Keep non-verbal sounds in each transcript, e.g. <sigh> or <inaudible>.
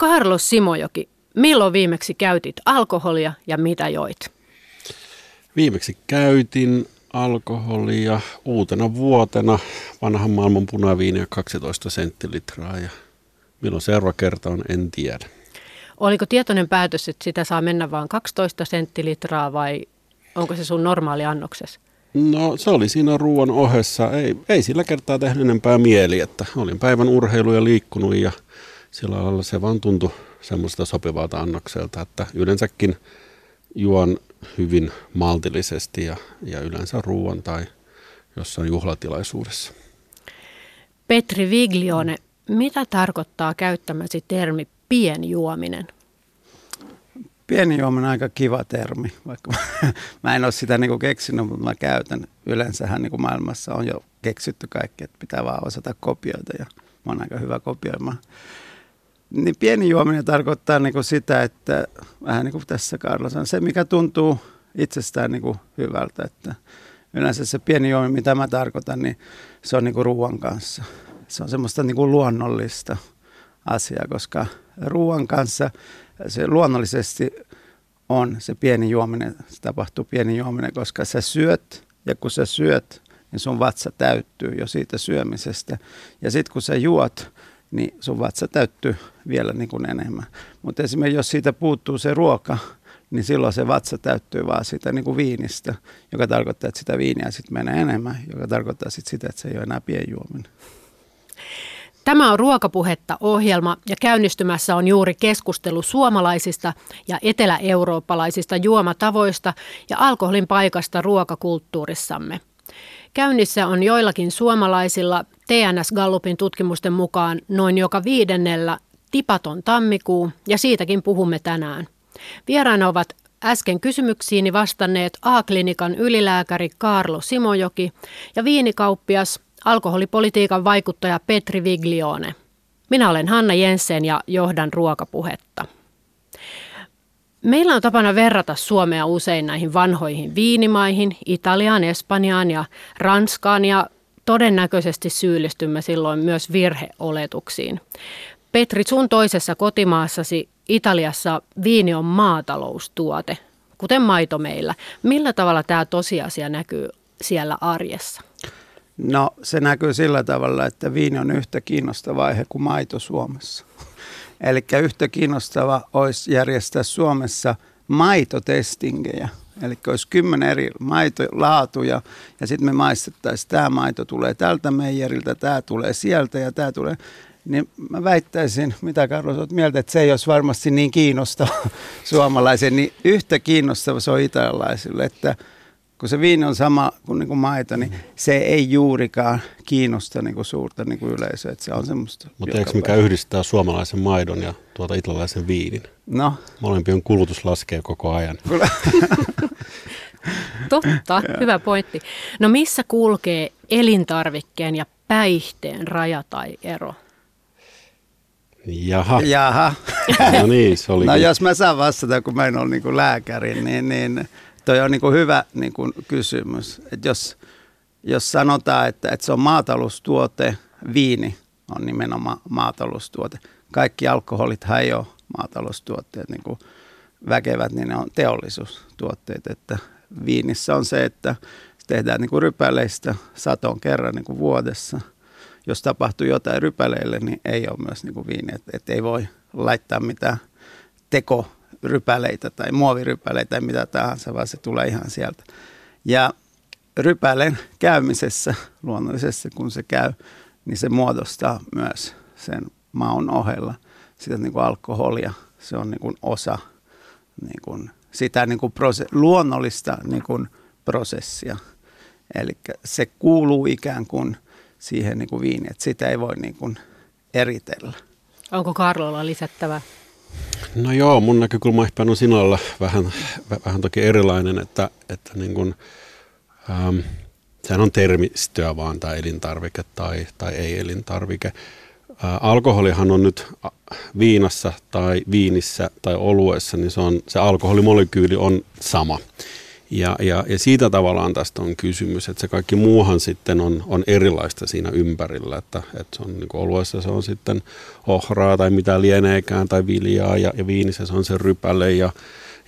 Carlos Simojoki, milloin viimeksi käytit alkoholia ja mitä joit? Viimeksi käytin alkoholia uutena vuotena vanhan maailman punaviiniä 12 senttilitraa ja milloin seuraava kerta on, en tiedä. Oliko tietoinen päätös, että sitä saa mennä vain 12 senttilitraa vai onko se sun normaali annoksessa? No se oli siinä ruoan ohessa. Ei, ei sillä kertaa tehnyt enempää mieli, että olin päivän urheilu ja liikkunut ja sillä lailla se vaan tuntui semmoista sopivalta annokselta, että yleensäkin juon hyvin maltillisesti ja, ja yleensä ruoan tai jossain juhlatilaisuudessa. Petri Viglione, mitä tarkoittaa käyttämäsi termi pienjuominen? Pieni juominen on aika kiva termi, vaikka <laughs> mä, en ole sitä niin kuin keksinyt, mutta mä käytän. Yleensähän niin kuin maailmassa on jo keksitty kaikki, että pitää vaan osata kopioida ja mä oon aika hyvä kopioimaan. Niin pieni juominen tarkoittaa niin kuin sitä, että vähän niin kuin tässä Karlos on se, mikä tuntuu itsestään niin kuin hyvältä. Että yleensä se pieni juominen, mitä mä tarkoitan, niin se on niin kuin ruoan kanssa. Se on semmoista niin kuin luonnollista asiaa, koska ruoan kanssa se luonnollisesti on se pieni juominen, se tapahtuu pieni juominen, koska sä syöt ja kun sä syöt, niin sun vatsa täyttyy jo siitä syömisestä. Ja sitten kun sä juot, niin sun vatsa täyttyy vielä niin kuin enemmän. Mutta esimerkiksi jos siitä puuttuu se ruoka, niin silloin se vatsa täyttyy vaan siitä niin kuin viinistä, joka tarkoittaa, että sitä viiniä sitten menee enemmän, joka tarkoittaa sitten sitä, että se ei ole enää pienjuominen. Tämä on Ruokapuhetta ohjelma ja käynnistymässä on juuri keskustelu suomalaisista ja etelä-eurooppalaisista juomatavoista ja alkoholin paikasta ruokakulttuurissamme. Käynnissä on joillakin suomalaisilla TNS Gallupin tutkimusten mukaan noin joka viidennellä tipaton tammikuu ja siitäkin puhumme tänään. Vieraana ovat äsken kysymyksiini vastanneet A-klinikan ylilääkäri Karlo Simojoki ja viinikauppias alkoholipolitiikan vaikuttaja Petri Viglione. Minä olen Hanna Jensen ja johdan ruokapuhetta. Meillä on tapana verrata Suomea usein näihin vanhoihin viinimaihin, Italiaan, Espanjaan ja Ranskaan ja todennäköisesti syyllistymme silloin myös virheoletuksiin. Petri, sun toisessa kotimaassasi Italiassa viini on maataloustuote, kuten maito meillä. Millä tavalla tämä tosiasia näkyy siellä arjessa? No se näkyy sillä tavalla, että viini on yhtä kiinnostava aihe kuin maito Suomessa. Eli yhtä kiinnostava olisi järjestää Suomessa maitotestingejä. Eli olisi kymmenen eri maitolaatuja ja sitten me maistettaisiin, tämä maito tulee tältä meijeriltä, tämä tulee sieltä ja tämä tulee. Niin mä väittäisin, mitä Carlos olet mieltä, että se ei olisi varmasti niin kiinnostava <laughs> suomalaisen, niin yhtä kiinnostava se on italialaisille, että – kun se viini on sama kuin, niin kuin maito, niin se ei juurikaan kiinnosta niin kuin suurta niin kuin yleisöä. Että se on semmoista Mutta eikö mikä yhdistää suomalaisen maidon ja tuota italialaisen viinin? No. Molempien kulutus laskee koko ajan. <laughs> Totta, hyvä pointti. No missä kulkee elintarvikkeen ja päihteen raja tai ero? Jaha. Jaha. No niin, se oli. No jos mä saan vastata, kun mä en ole niin lääkäri, niin, niin Toi on niin kuin hyvä niin kuin kysymys. Et jos, jos sanotaan, että, että se on maataloustuote, viini on nimenomaan maataloustuote. Kaikki alkoholit ei ole maataloustuotteet, niin kuin väkevät, niin ne on teollisuustuotteet. Että viinissä on se, että tehdään niin kuin rypäleistä saton kerran niin kuin vuodessa. Jos tapahtuu jotain rypäleille, niin ei ole myös niin kuin viini. Että et ei voi laittaa mitään teko rypäleitä tai muovirypäleitä tai mitä tahansa, vaan se tulee ihan sieltä. Ja rypäleen käymisessä luonnollisesti, kun se käy, niin se muodostaa myös sen maun ohella sitä niin kuin alkoholia. Se on niin kuin osa niin kuin sitä niin kuin prose- luonnollista niin kuin prosessia. Eli se kuuluu ikään kuin siihen niin kuin viiniin, että sitä ei voi niin kuin eritellä. Onko Karlolla lisättävä? No joo, mun näkökulma ehkä on sinulla vähän, vähän toki erilainen, että, että niin kuin, ähm, sehän on termistöä vaan tämä elintarvike tai, tai ei elintarvike. Äh, alkoholihan on nyt viinassa tai viinissä tai oluessa, niin se, on, se alkoholimolekyyli on sama. Ja, ja, ja siitä tavallaan tästä on kysymys, että se kaikki muuhan sitten on, on erilaista siinä ympärillä, että, että se on niin oluessa se on sitten ohraa tai mitä lieneekään tai viljaa ja, ja viinissä se on se rypäle ja,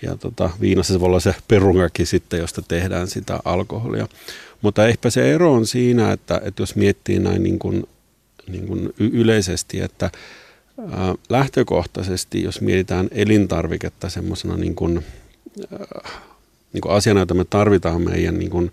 ja tota, viinassa se voi olla se perungakin sitten, josta tehdään sitä alkoholia. Mutta ehkä se ero on siinä, että, että jos miettii näin niin kuin, niin kuin yleisesti, että ää, lähtökohtaisesti, jos mietitään elintarviketta semmoisena niin kuin, niin kuin asiana, jota me tarvitaan meidän niin kuin,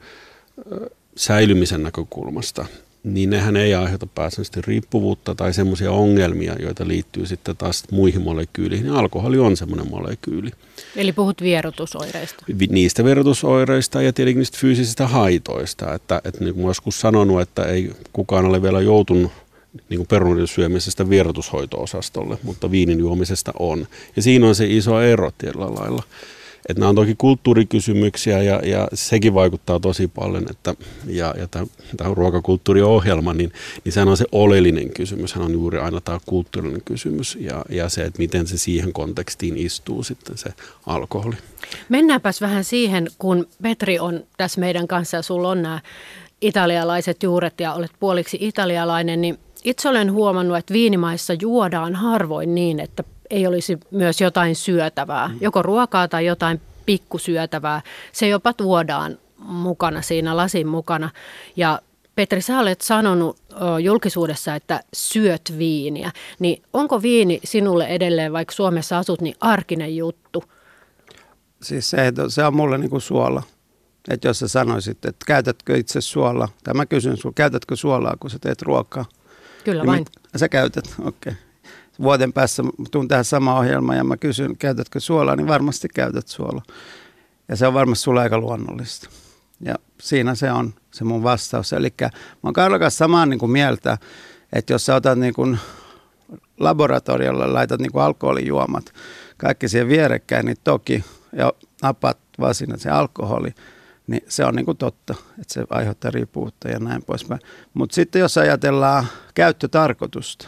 säilymisen näkökulmasta, niin nehän ei aiheuta pääsääntöisesti riippuvuutta tai semmoisia ongelmia, joita liittyy sitten taas muihin molekyyleihin. Alkoholi on semmoinen molekyyli. Eli puhut vierotusoireista? Niistä vierotusoireista ja tietenkin niistä fyysisistä haitoista. Että, että niin kuin joskus sanonut, että ei kukaan ole vielä joutunut niin kuin perunoiden syömisestä vierotushoito-osastolle, mutta viinin juomisesta on. Ja siinä on se iso ero tietyllä lailla. Että nämä on toki kulttuurikysymyksiä ja, ja sekin vaikuttaa tosi paljon, että, ja, ja tämä ruokakulttuuriohjelma, niin, niin sehän on se oleellinen kysymys, hän on juuri aina tämä kulttuurinen kysymys ja, ja se, että miten se siihen kontekstiin istuu sitten se alkoholi. Mennäänpäs vähän siihen, kun Petri on tässä meidän kanssa ja sulla on nämä italialaiset juuret ja olet puoliksi italialainen, niin itse olen huomannut, että viinimaissa juodaan harvoin niin, että ei olisi myös jotain syötävää, mm. joko ruokaa tai jotain pikkusyötävää. Se jopa tuodaan mukana siinä lasin mukana. Ja Petri, sä olet sanonut julkisuudessa, että syöt viiniä. Niin onko viini sinulle edelleen, vaikka Suomessa asut, niin arkinen juttu? Siis se, se on mulle niin kuin suola. Että jos sä sanoisit, että käytätkö itse suola, tai mä kysyn sinulta, käytätkö suolaa, kun sä teet ruokaa? Kyllä niin vain. Mit, sä käytät, okei. Okay vuoden päässä tuun tähän sama ohjelma ja mä kysyn, käytätkö suolaa, niin varmasti käytät suolaa. Ja se on varmasti sulla aika luonnollista. Ja siinä se on se mun vastaus. Eli mä oon Karla samaa niin kuin mieltä, että jos sä otat niin kuin laboratoriolla, laitat niin kuin alkoholijuomat, kaikki siihen vierekkäin, niin toki, ja napat vaan siinä se alkoholi, niin se on niin kuin totta, että se aiheuttaa riippuvuutta ja näin poispäin. Mutta sitten jos ajatellaan käyttötarkoitusta,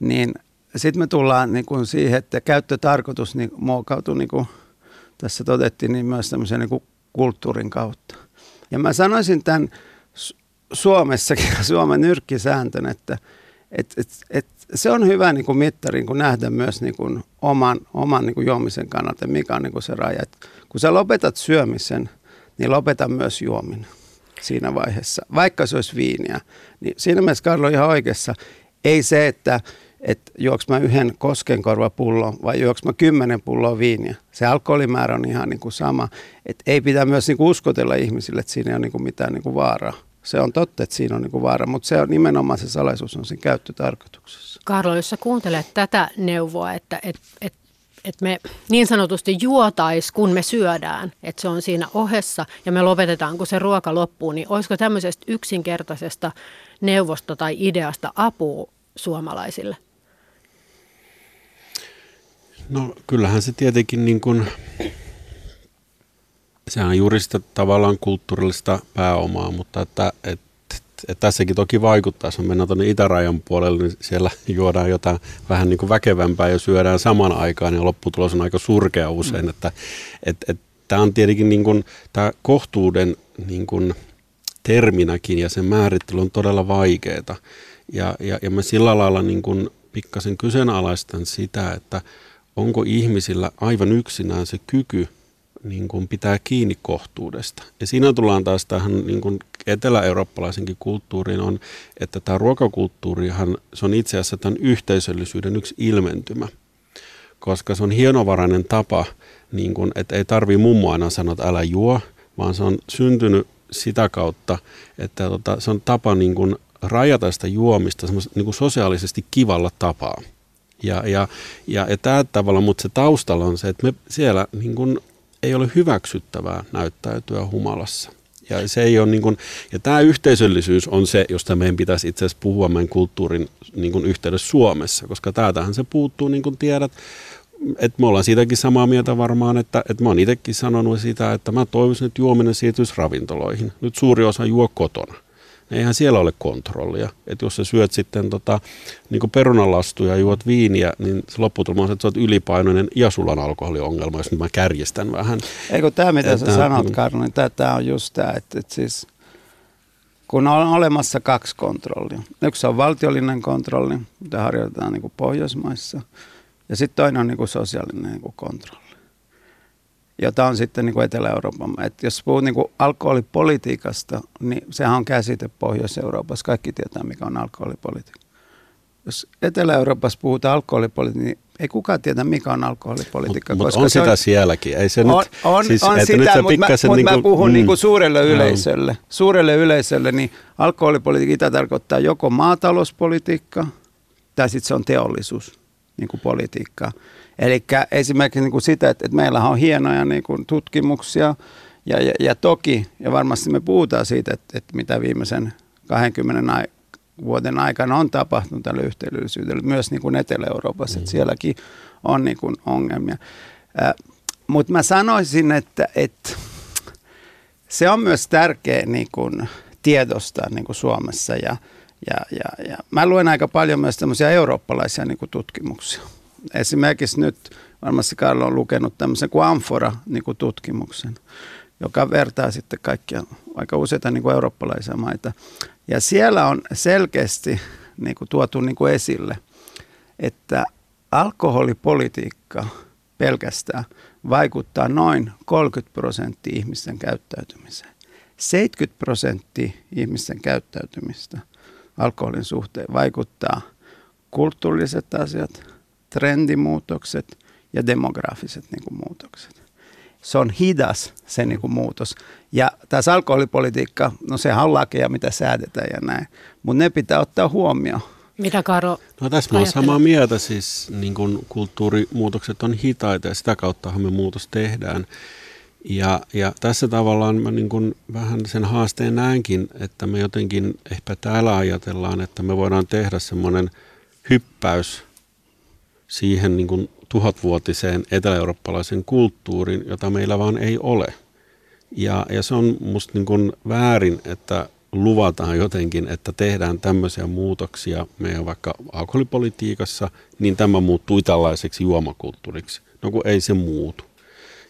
niin sitten me tullaan niin kuin siihen, että käyttötarkoitus niin muokautuu, niin kuin tässä todettiin, niin myös tämmöisen niin kuin kulttuurin kautta. Ja mä sanoisin tämän Suomessakin, Suomen nyrkkisääntön, että et, et, et se on hyvä niin kuin mittari niin kuin nähdä myös niin kuin oman, oman niin kuin juomisen kannalta, mikä on niin kuin se raja. Et kun sä lopetat syömisen, niin lopeta myös juominen siinä vaiheessa. Vaikka se olisi viiniä, niin siinä mielessä Karlo on ihan oikeassa. Ei se, että että juoks mä yhden koskenkorvapullon vai juoks mä kymmenen pulloa viiniä. Se alkoholimäärä on ihan niin kuin sama. Et ei pitää myös niin kuin uskotella ihmisille, että siinä ei ole niin kuin mitään niin kuin vaaraa. Se on totta, että siinä on niin kuin vaara, mutta se on nimenomaan se salaisuus on siinä käyttötarkoituksessa. Karlo, jos sä kuuntelet tätä neuvoa, että et, et, et me niin sanotusti juotais, kun me syödään, että se on siinä ohessa ja me lopetetaan, kun se ruoka loppuu, niin olisiko tämmöisestä yksinkertaisesta neuvosta tai ideasta apua suomalaisille? No kyllähän se tietenkin niin kuin, sehän on juuri sitä tavallaan kulttuurillista pääomaa, mutta että, että, että tässäkin toki vaikuttaa, jos mennään tuonne itärajan puolelle, niin siellä juodaan jotain vähän niin kuin väkevämpää ja syödään saman aikaan ja lopputulos on aika surkea usein, mm. että, että, että tämä on tietenkin niin kuin, tämä kohtuuden niin kuin terminäkin ja sen määrittely on todella vaikeaa. Ja, ja, ja mä sillä lailla niin kuin pikkasen kyseenalaistan sitä, että onko ihmisillä aivan yksinään se kyky niin kuin pitää kiinni kohtuudesta. Ja siinä tullaan taas tähän niin kuin etelä-eurooppalaisenkin kulttuuriin on, että tämä ruokakulttuurihan, se on itse asiassa tämän yhteisöllisyyden yksi ilmentymä. Koska se on hienovarainen tapa, niin kuin, että ei tarvi mummo aina sanoa, että älä juo, vaan se on syntynyt sitä kautta, että tota, se on tapa niin kuin rajata sitä juomista niin kuin sosiaalisesti kivalla tapaa. Ja, ja, ja, ja tämä tavalla, mutta se taustalla on se, että me siellä niin kuin, ei ole hyväksyttävää näyttäytyä humalassa. Ja, se ei ole niin kuin, ja tämä yhteisöllisyys on se, josta meidän pitäisi itse asiassa puhua meidän kulttuurin niin kuin yhteydessä Suomessa, koska täältähän se puuttuu, niin kuin tiedät, että me ollaan siitäkin samaa mieltä varmaan, että, että mä oon itsekin sanonut sitä, että mä toivoisin, että juominen siirtyisi ravintoloihin. Nyt suuri osa juo kotona. Eihän siellä ole kontrollia. Että jos sä syöt sitten tota, niin perunalastuja ja juot viiniä, niin se lopputulma on, että sä oot ylipainoinen ja sulla on alkoholiongelma, jos nyt mä kärjestän vähän. Eikö tämä, mitä että, sä sanot. Karlo, niin tämä on just tämä, että, että siis kun on olemassa kaksi kontrollia. Yksi on valtiollinen kontrolli, mitä harjoitetaan niin kuin Pohjoismaissa, ja sitten toinen on niin kuin sosiaalinen niin kuin kontrolli jota on sitten niin kuin Etelä-Euroopan. Et jos puhut niin kuin alkoholipolitiikasta, niin sehän on käsite Pohjois-Euroopassa. Kaikki tietää, mikä on alkoholipolitiikka. Jos Etelä-Euroopassa puhutaan alkoholipolitiikasta, niin ei kukaan tiedä, mikä on alkoholipolitiikka. Mutta on sitä on, sielläkin. Ei se on, nyt, on, siis, on sitä, mutta mä, mut niin mä puhun mm, niin kuin suurelle yleisölle. No. Suurelle yleisölle, niin alkoholipolitiikka tarkoittaa joko maatalouspolitiikka tai sitten se on teollisuus, niin kuin politiikkaa. Eli esimerkiksi niin kuin sitä, että, että meillä on hienoja niin kuin tutkimuksia ja, ja, ja toki, ja varmasti me puhutaan siitä, että, että mitä viimeisen 20 ai, vuoden aikana on tapahtunut tälle yhteisöllisyydelle, myös niin kuin Etelä-Euroopassa, mm. että sielläkin on niin kuin ongelmia. Äh, Mutta mä sanoisin, että, että se on myös tärkeä niin kuin tiedostaa niin kuin Suomessa ja, ja, ja, ja mä luen aika paljon myös tämmöisiä eurooppalaisia niin kuin tutkimuksia esimerkiksi nyt varmasti Karlo on lukenut tämmöisen kuin Amfora-tutkimuksen, niin joka vertaa sitten kaikkia aika useita niin kuin eurooppalaisia maita. Ja siellä on selkeästi niin kuin tuotu niin kuin esille, että alkoholipolitiikka pelkästään vaikuttaa noin 30 prosenttia ihmisten käyttäytymiseen. 70 prosenttia ihmisten käyttäytymistä alkoholin suhteen vaikuttaa kulttuuriset asiat, trendimuutokset ja demografiset niin kuin muutokset. Se on hidas se niin kuin muutos. Ja tässä alkoholipolitiikka, no sehän on lakeja, mitä säädetään ja näin, mutta ne pitää ottaa huomioon. Mitä Karo No tässä mä olen samaa mieltä, siis niin kuin kulttuurimuutokset on hitaita ja sitä kauttahan me muutos tehdään. Ja, ja tässä tavallaan mä niin kuin vähän sen haasteen näenkin, että me jotenkin ehkä täällä ajatellaan, että me voidaan tehdä semmoinen hyppäys siihen niin kuin tuhatvuotiseen etelä-eurooppalaisen kulttuurin, jota meillä vaan ei ole. Ja, ja se on musta niin kuin väärin, että luvataan jotenkin, että tehdään tämmöisiä muutoksia meidän vaikka alkoholipolitiikassa, niin tämä muuttuu tällaiseksi juomakulttuuriksi. No kun ei se muutu.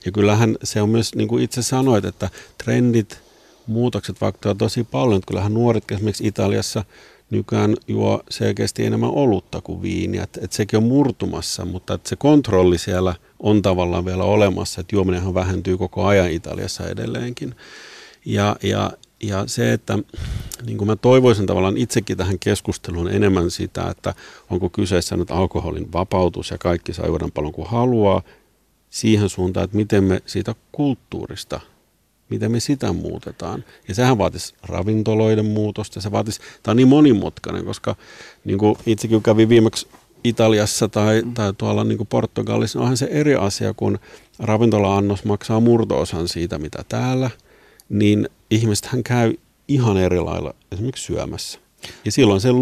Ja kyllähän se on myös, niin kuin itse sanoit, että trendit, muutokset vaikuttavat tosi paljon. Kyllähän nuoret esimerkiksi Italiassa nykyään juo selkeästi enemmän olutta kuin viiniä. Että et sekin on murtumassa, mutta se kontrolli siellä on tavallaan vielä olemassa, että juominenhan vähentyy koko ajan Italiassa edelleenkin. Ja, ja, ja se, että niin kuin mä toivoisin tavallaan itsekin tähän keskusteluun enemmän sitä, että onko kyseessä nyt alkoholin vapautus ja kaikki saa juoda paljon kuin haluaa, siihen suuntaan, että miten me siitä kulttuurista miten me sitä muutetaan. Ja sehän vaatisi ravintoloiden muutosta, se vaatisi, tämä on niin monimutkainen, koska niin kuin itsekin kävi viimeksi Italiassa tai, tai tuolla niin kuin Portugalissa, niin onhan se eri asia, kun ravintola-annos maksaa murtoosan siitä, mitä täällä, niin ihmisethän käy ihan eri lailla esimerkiksi syömässä. Ja silloin se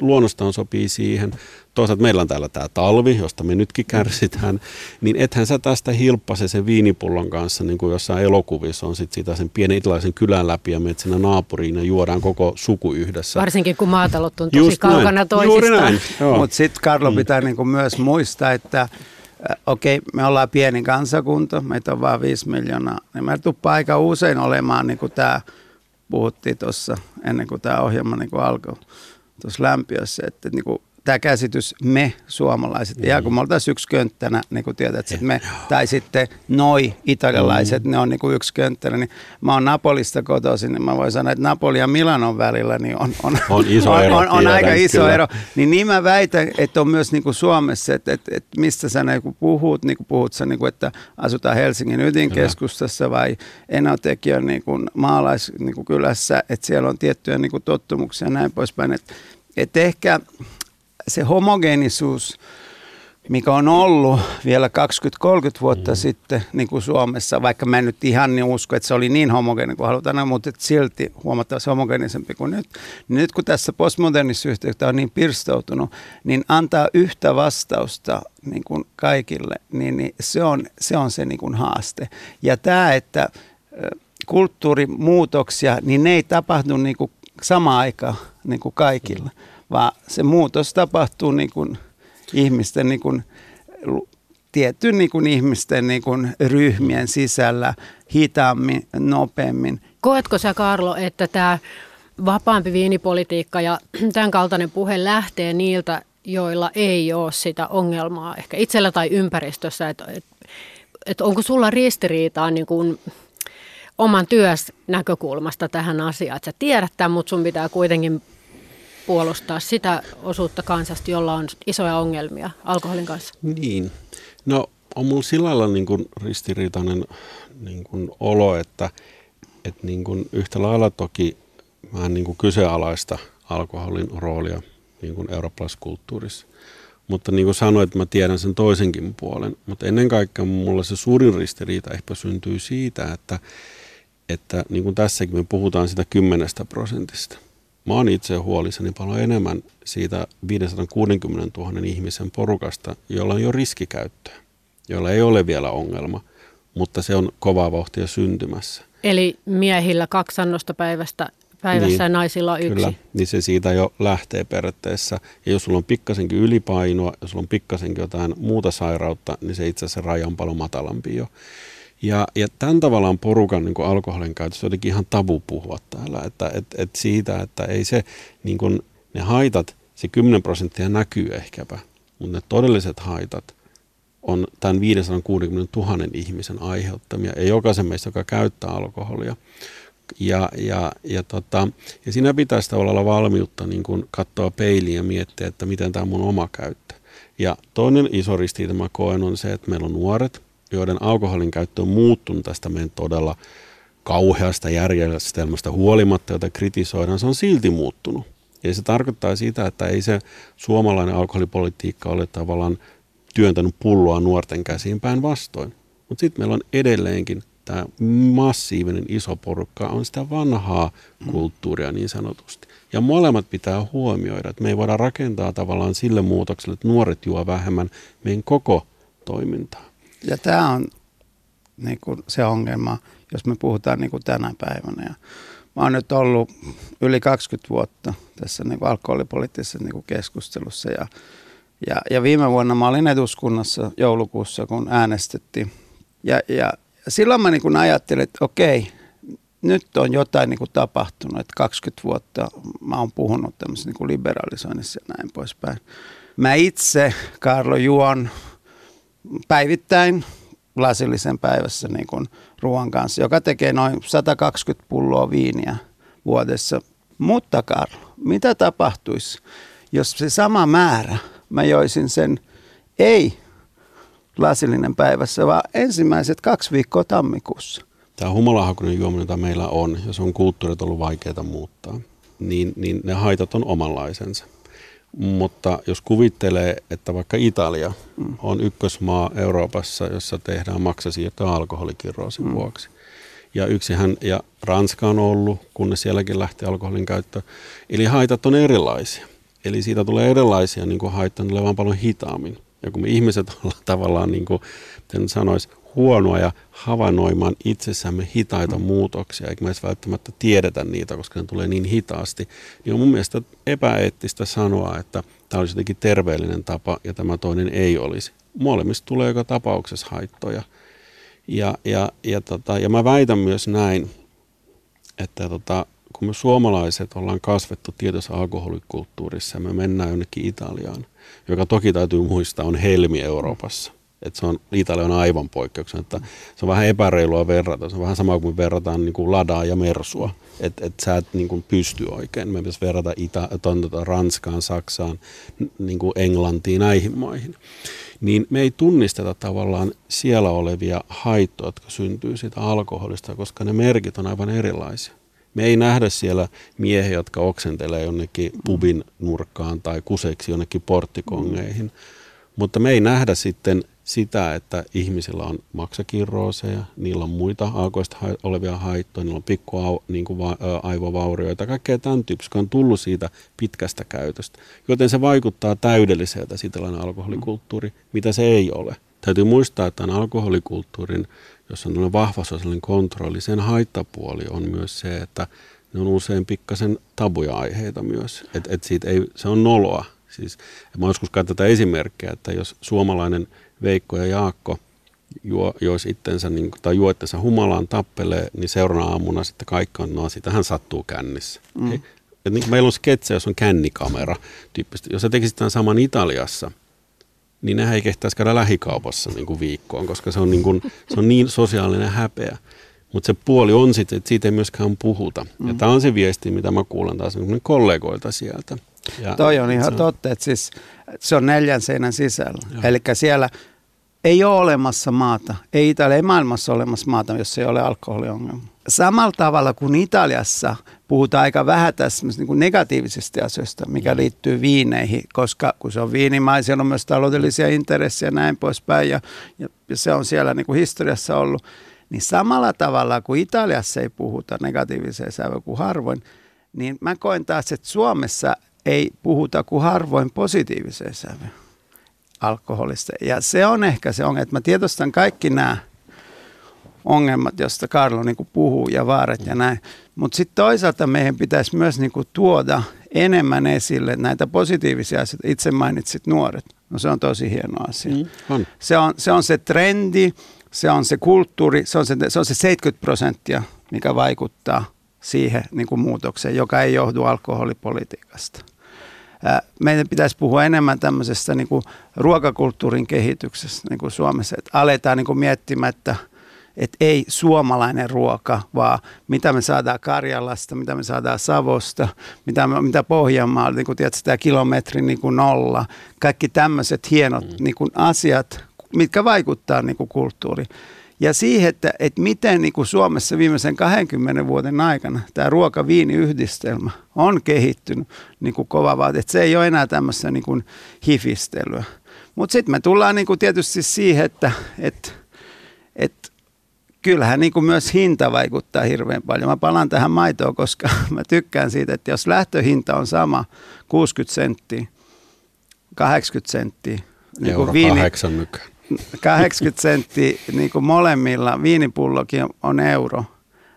luonnostaan sopii siihen. Toisaalta meillä on täällä tämä talvi, josta me nytkin kärsitään, niin ethän sä tästä hilppase sen viinipullon kanssa, niin kuin jossain elokuvissa on sit sitä sen pienen italaisen kylän läpi ja menet sinne naapuriin ja juodaan koko suku yhdessä. Varsinkin kun maatalot on tosi Just kaukana näin. toisistaan. Mutta sitten Karlo mm. pitää niinku myös muistaa, että äh, okei, okay, me ollaan pieni kansakunta, meitä on vain 5 miljoonaa, niin meillä tuppaa aika usein olemaan niin tämä – puhuttiin tuossa ennen kuin tämä ohjelma niin kuin alkoi tuossa lämpiössä, että niin kuin tämä käsitys me suomalaiset, mm. ja kun me oltaisiin yksi könttänä, niin kuin tiedät, että me, tai sitten noi italialaiset, mm. ne on niin kuin yksi könttänä, niin mä oon Napolista kotoisin, niin mä voin sanoa, että Napoli ja Milanon välillä niin on, on, <laughs> on, iso ero, on, on, on aika iso kyllä. ero. Niin, niin mä väitän, että on myös niin kuin Suomessa, että, että, että mistä sä niin kuin puhut, niin kuin puhut sä, niin kuin, että asutaan Helsingin ydinkeskustassa vai Enotekiön niin kuin maalaiskylässä, niin kuin kylässä, että siellä on tiettyjä niin kuin tottumuksia ja näin poispäin. Että, että ehkä se homogeenisuus, mikä on ollut vielä 20-30 vuotta mm. sitten niin kuin Suomessa, vaikka mä en nyt ihan niin usko, että se oli niin homogeeninen kuin halutaan, mutta silti huomattavasti homogeenisempi kuin nyt. Niin nyt kun tässä postmodernissa yhteydessä on niin pirstoutunut, niin antaa yhtä vastausta niin kuin kaikille, niin, niin se, on, se on se niin kuin haaste. Ja tämä, että kulttuurimuutoksia, niin ne ei tapahdu niin kuin sama aika niin kuin kaikilla, vaan se muutos tapahtuu niin kuin ihmisten niin kuin, tietyn niin kuin ihmisten niin kuin ryhmien sisällä hitaammin, nopeammin. Koetko sä Karlo, että tämä vapaampi viinipolitiikka ja <clears throat> tämän kaltainen puhe lähtee niiltä, joilla ei ole sitä ongelmaa ehkä itsellä tai ympäristössä, että et, et onko sulla ristiriitaa niin kuin oman työs näkökulmasta tähän asiaan, että sä tiedät tämän, mutta sun pitää kuitenkin puolustaa sitä osuutta kansasta, jolla on isoja ongelmia alkoholin kanssa? Niin. No on mulla sillä lailla niin kuin ristiriitainen niin kuin olo, että, että niin kuin yhtä lailla toki en niin kuin kyseenalaista alkoholin roolia niin kuin eurooppalaisessa kulttuurissa. Mutta niin kuin sanoin, että mä tiedän sen toisenkin puolen. Mutta ennen kaikkea mulla se suurin ristiriita ehkä syntyy siitä, että, että niin kuin tässäkin me puhutaan sitä kymmenestä prosentista. Mä oon itse huolissani paljon enemmän siitä 560 000 ihmisen porukasta, jolla on jo riskikäyttöä, jolla ei ole vielä ongelma, mutta se on kovaa vauhtia syntymässä. Eli miehillä kaksi annosta päivästä päivässä niin, ja naisilla on yksi. Kyllä, niin se siitä jo lähtee periaatteessa. Ja jos sulla on pikkasenkin ylipainoa, jos sulla on pikkasenkin jotain muuta sairautta, niin se itse asiassa raja on paljon matalampi jo. Ja, ja tämän tavallaan porukan niin kuin alkoholin käytössä jotenkin ihan tabu puhua täällä, että et, et siitä, että ei se, niin kuin, ne haitat, se 10 prosenttia näkyy ehkäpä, mutta ne todelliset haitat on tämän 560 000 ihmisen aiheuttamia, ja jokaisen meistä, joka käyttää alkoholia. Ja, ja, ja, tota, ja siinä pitäisi olla valmiutta niin kuin katsoa peiliin ja miettiä, että miten tämä mun oma käyttö. Ja toinen iso ristiriita mä koen on se, että meillä on nuoret, joiden alkoholin käyttö on muuttunut tästä meidän todella kauheasta järjestelmästä huolimatta, jota kritisoidaan, se on silti muuttunut. Ja se tarkoittaa sitä, että ei se suomalainen alkoholipolitiikka ole tavallaan työntänyt pulloa nuorten käsiin päinvastoin. Mutta sitten meillä on edelleenkin tämä massiivinen iso porukka on sitä vanhaa kulttuuria niin sanotusti. Ja molemmat pitää huomioida, että me ei voida rakentaa tavallaan sille muutokselle, että nuoret juo vähemmän meidän koko toimintaa. Ja tämä on niin kuin se ongelma, jos me puhutaan niin kuin tänä päivänä. Ja mä oon nyt ollut yli 20 vuotta tässä niin kuin alkoholipoliittisessa niin kuin keskustelussa ja, ja, ja viime vuonna mä olin eduskunnassa joulukuussa, kun äänestettiin. Ja, ja silloin mä niin kuin ajattelin, että okei, nyt on jotain niin kuin tapahtunut, että 20 vuotta mä oon puhunut tämmöisessä niin liberalisoinnissa ja näin poispäin. Mä itse, Karlo, juon päivittäin lasillisen päivässä niin kuin ruoan kanssa, joka tekee noin 120 pulloa viiniä vuodessa. Mutta Karlo, mitä tapahtuisi, jos se sama määrä, mä joisin sen ei lasillinen päivässä, vaan ensimmäiset kaksi viikkoa tammikuussa. Tämä humalahakuinen juominen, jota meillä on, ja se on kulttuurit ollut vaikeaa muuttaa, niin, niin ne haitat on omanlaisensa. Mutta jos kuvittelee, että vaikka Italia mm. on ykkösmaa Euroopassa, jossa tehdään maksasiirtoa alkoholikirroosin mm. vuoksi. Ja yksihän, ja Ranska on ollut, kunnes sielläkin lähti alkoholin käyttö. Eli haitat on erilaisia. Eli siitä tulee erilaisia niin kuin haittoja, tulee vaan paljon hitaammin. Ja kun me ihmiset <laughs> ollaan tavallaan, niin kuin, sanoisi, huonoa ja havainnoimaan itsessämme hitaita mm. muutoksia, eikä me edes välttämättä tiedetä niitä, koska ne tulee niin hitaasti, niin on mun mielestä epäeettistä sanoa, että tämä olisi jotenkin terveellinen tapa ja tämä toinen ei olisi. Molemmista tulee joka tapauksessa haittoja. Ja, ja, ja, tota, ja mä väitän myös näin, että tota, kun me suomalaiset ollaan kasvettu tietoisessa alkoholikulttuurissa ja me mennään jonnekin Italiaan, joka toki täytyy muistaa on helmi Euroopassa, että se on, Italia on aivan poikkeuksen, että se on vähän epäreilua verrata. Se on vähän sama kuin verrataan niin kuin Ladaa ja Mersua, että et sä et niin kuin pysty oikein. Me pitäisi verrata Ita, ton, tota, Ranskaan, Saksaan, niin kuin Englantiin, näihin maihin. Niin me ei tunnisteta tavallaan siellä olevia haittoja, jotka syntyy siitä alkoholista, koska ne merkit on aivan erilaisia. Me ei nähdä siellä miehiä, jotka oksentelee jonnekin pubin nurkkaan tai kuseiksi jonnekin porttikongeihin, mutta me ei nähdä sitten sitä, että ihmisillä on maksakirrooseja, niillä on muita alkoista olevia haittoja, niillä on pikku niin kuin va, aivovaurioita, kaikkea tämän tyyppistä, on tullut siitä pitkästä käytöstä. Joten se vaikuttaa täydelliseltä tällainen alkoholikulttuuri, mitä se ei ole. Täytyy muistaa, että tämän alkoholikulttuurin, jos on vahva sosiaalinen kontrolli, sen haittapuoli on myös se, että ne on usein pikkasen tabuja aiheita myös. Et, et siitä ei, se on noloa. Siis, mä joskus käytän tätä esimerkkiä, että jos suomalainen Veikko ja Jaakko juo, jois itsensä, niin, tai juo itsensä humalaan, tappelee, niin seuraavana aamuna sitten kaikki on, no sitähän sattuu kännissä. Mm. Et niin, meillä on sketsejä, jos on kännikamera tyyppisesti. Jos sä tekisit tämän saman Italiassa, niin nehän ei kehtäisi käydä lähikaupassa niin kuin viikkoon, koska se on niin, kuin, se on niin sosiaalinen häpeä. Mutta se puoli on sitten, että siitä ei myöskään puhuta. Mm. Ja tämä on se viesti, mitä mä kuulen taas niin kollegoilta sieltä. Ja, Toi on ihan se totta, että siis se on neljän seinän sisällä. Eli siellä ei ole olemassa maata, ei Italia, ei maailmassa ole olemassa maata, jos ei ole alkoholiongelma. Samalla tavalla kuin Italiassa puhutaan aika vähän tässä niin kuin negatiivisista asioista, mikä mm. liittyy viineihin, koska kun se on viinimaa, siellä on myös taloudellisia intressejä ja näin poispäin, ja, ja se on siellä niin kuin historiassa ollut. Niin samalla tavalla kuin Italiassa ei puhuta negatiiviseen sävyyn kuin harvoin, niin mä koen taas, että Suomessa ei puhuta kuin harvoin positiiviseen sävyyn alkoholista. Ja se on ehkä se ongelma, että mä tiedostan kaikki nämä ongelmat, joista Karlo niin kuin puhuu ja vaaret ja näin. Mutta sitten toisaalta meidän pitäisi myös niin kuin tuoda enemmän esille näitä positiivisia asioita. Itse mainitsit nuoret. No se on tosi hieno asia. Mm, on. Se, on, se on se trendi, se on se kulttuuri, se on se, se, on se 70 prosenttia, mikä vaikuttaa siihen niin kuin muutokseen, joka ei johdu alkoholipolitiikasta meidän pitäisi puhua enemmän tämmöisestä niin kuin ruokakulttuurin kehityksestä niin kuin Suomessa, että aletaan niin kuin miettimään, että, että ei suomalainen ruoka, vaan mitä me saadaan Karjalasta, mitä me saadaan Savosta, mitä, me, mitä Pohjanmaalta, niin kuin tiedätkö, tämä kilometri niin kuin nolla, kaikki tämmöiset hienot mm. niin kuin asiat, mitkä vaikuttaa niin kuin kulttuuriin ja siihen, että, että miten niin kuin Suomessa viimeisen 20 vuoden aikana tämä ruoka-viini-yhdistelmä on kehittynyt niin kuin kova vaate. Että se ei ole enää tämmöistä niin kuin hifistelyä. Mutta sitten me tullaan niin kuin tietysti siihen, että, että, että kyllähän niin kuin myös hinta vaikuttaa hirveän paljon. Mä palaan tähän maitoon, koska <laughs> mä tykkään siitä, että jos lähtöhinta on sama 60 senttiä, 80 senttiä, niin kuin viini, kahdeksan 80 senttiä niin kuin molemmilla, viinipullokin on euro,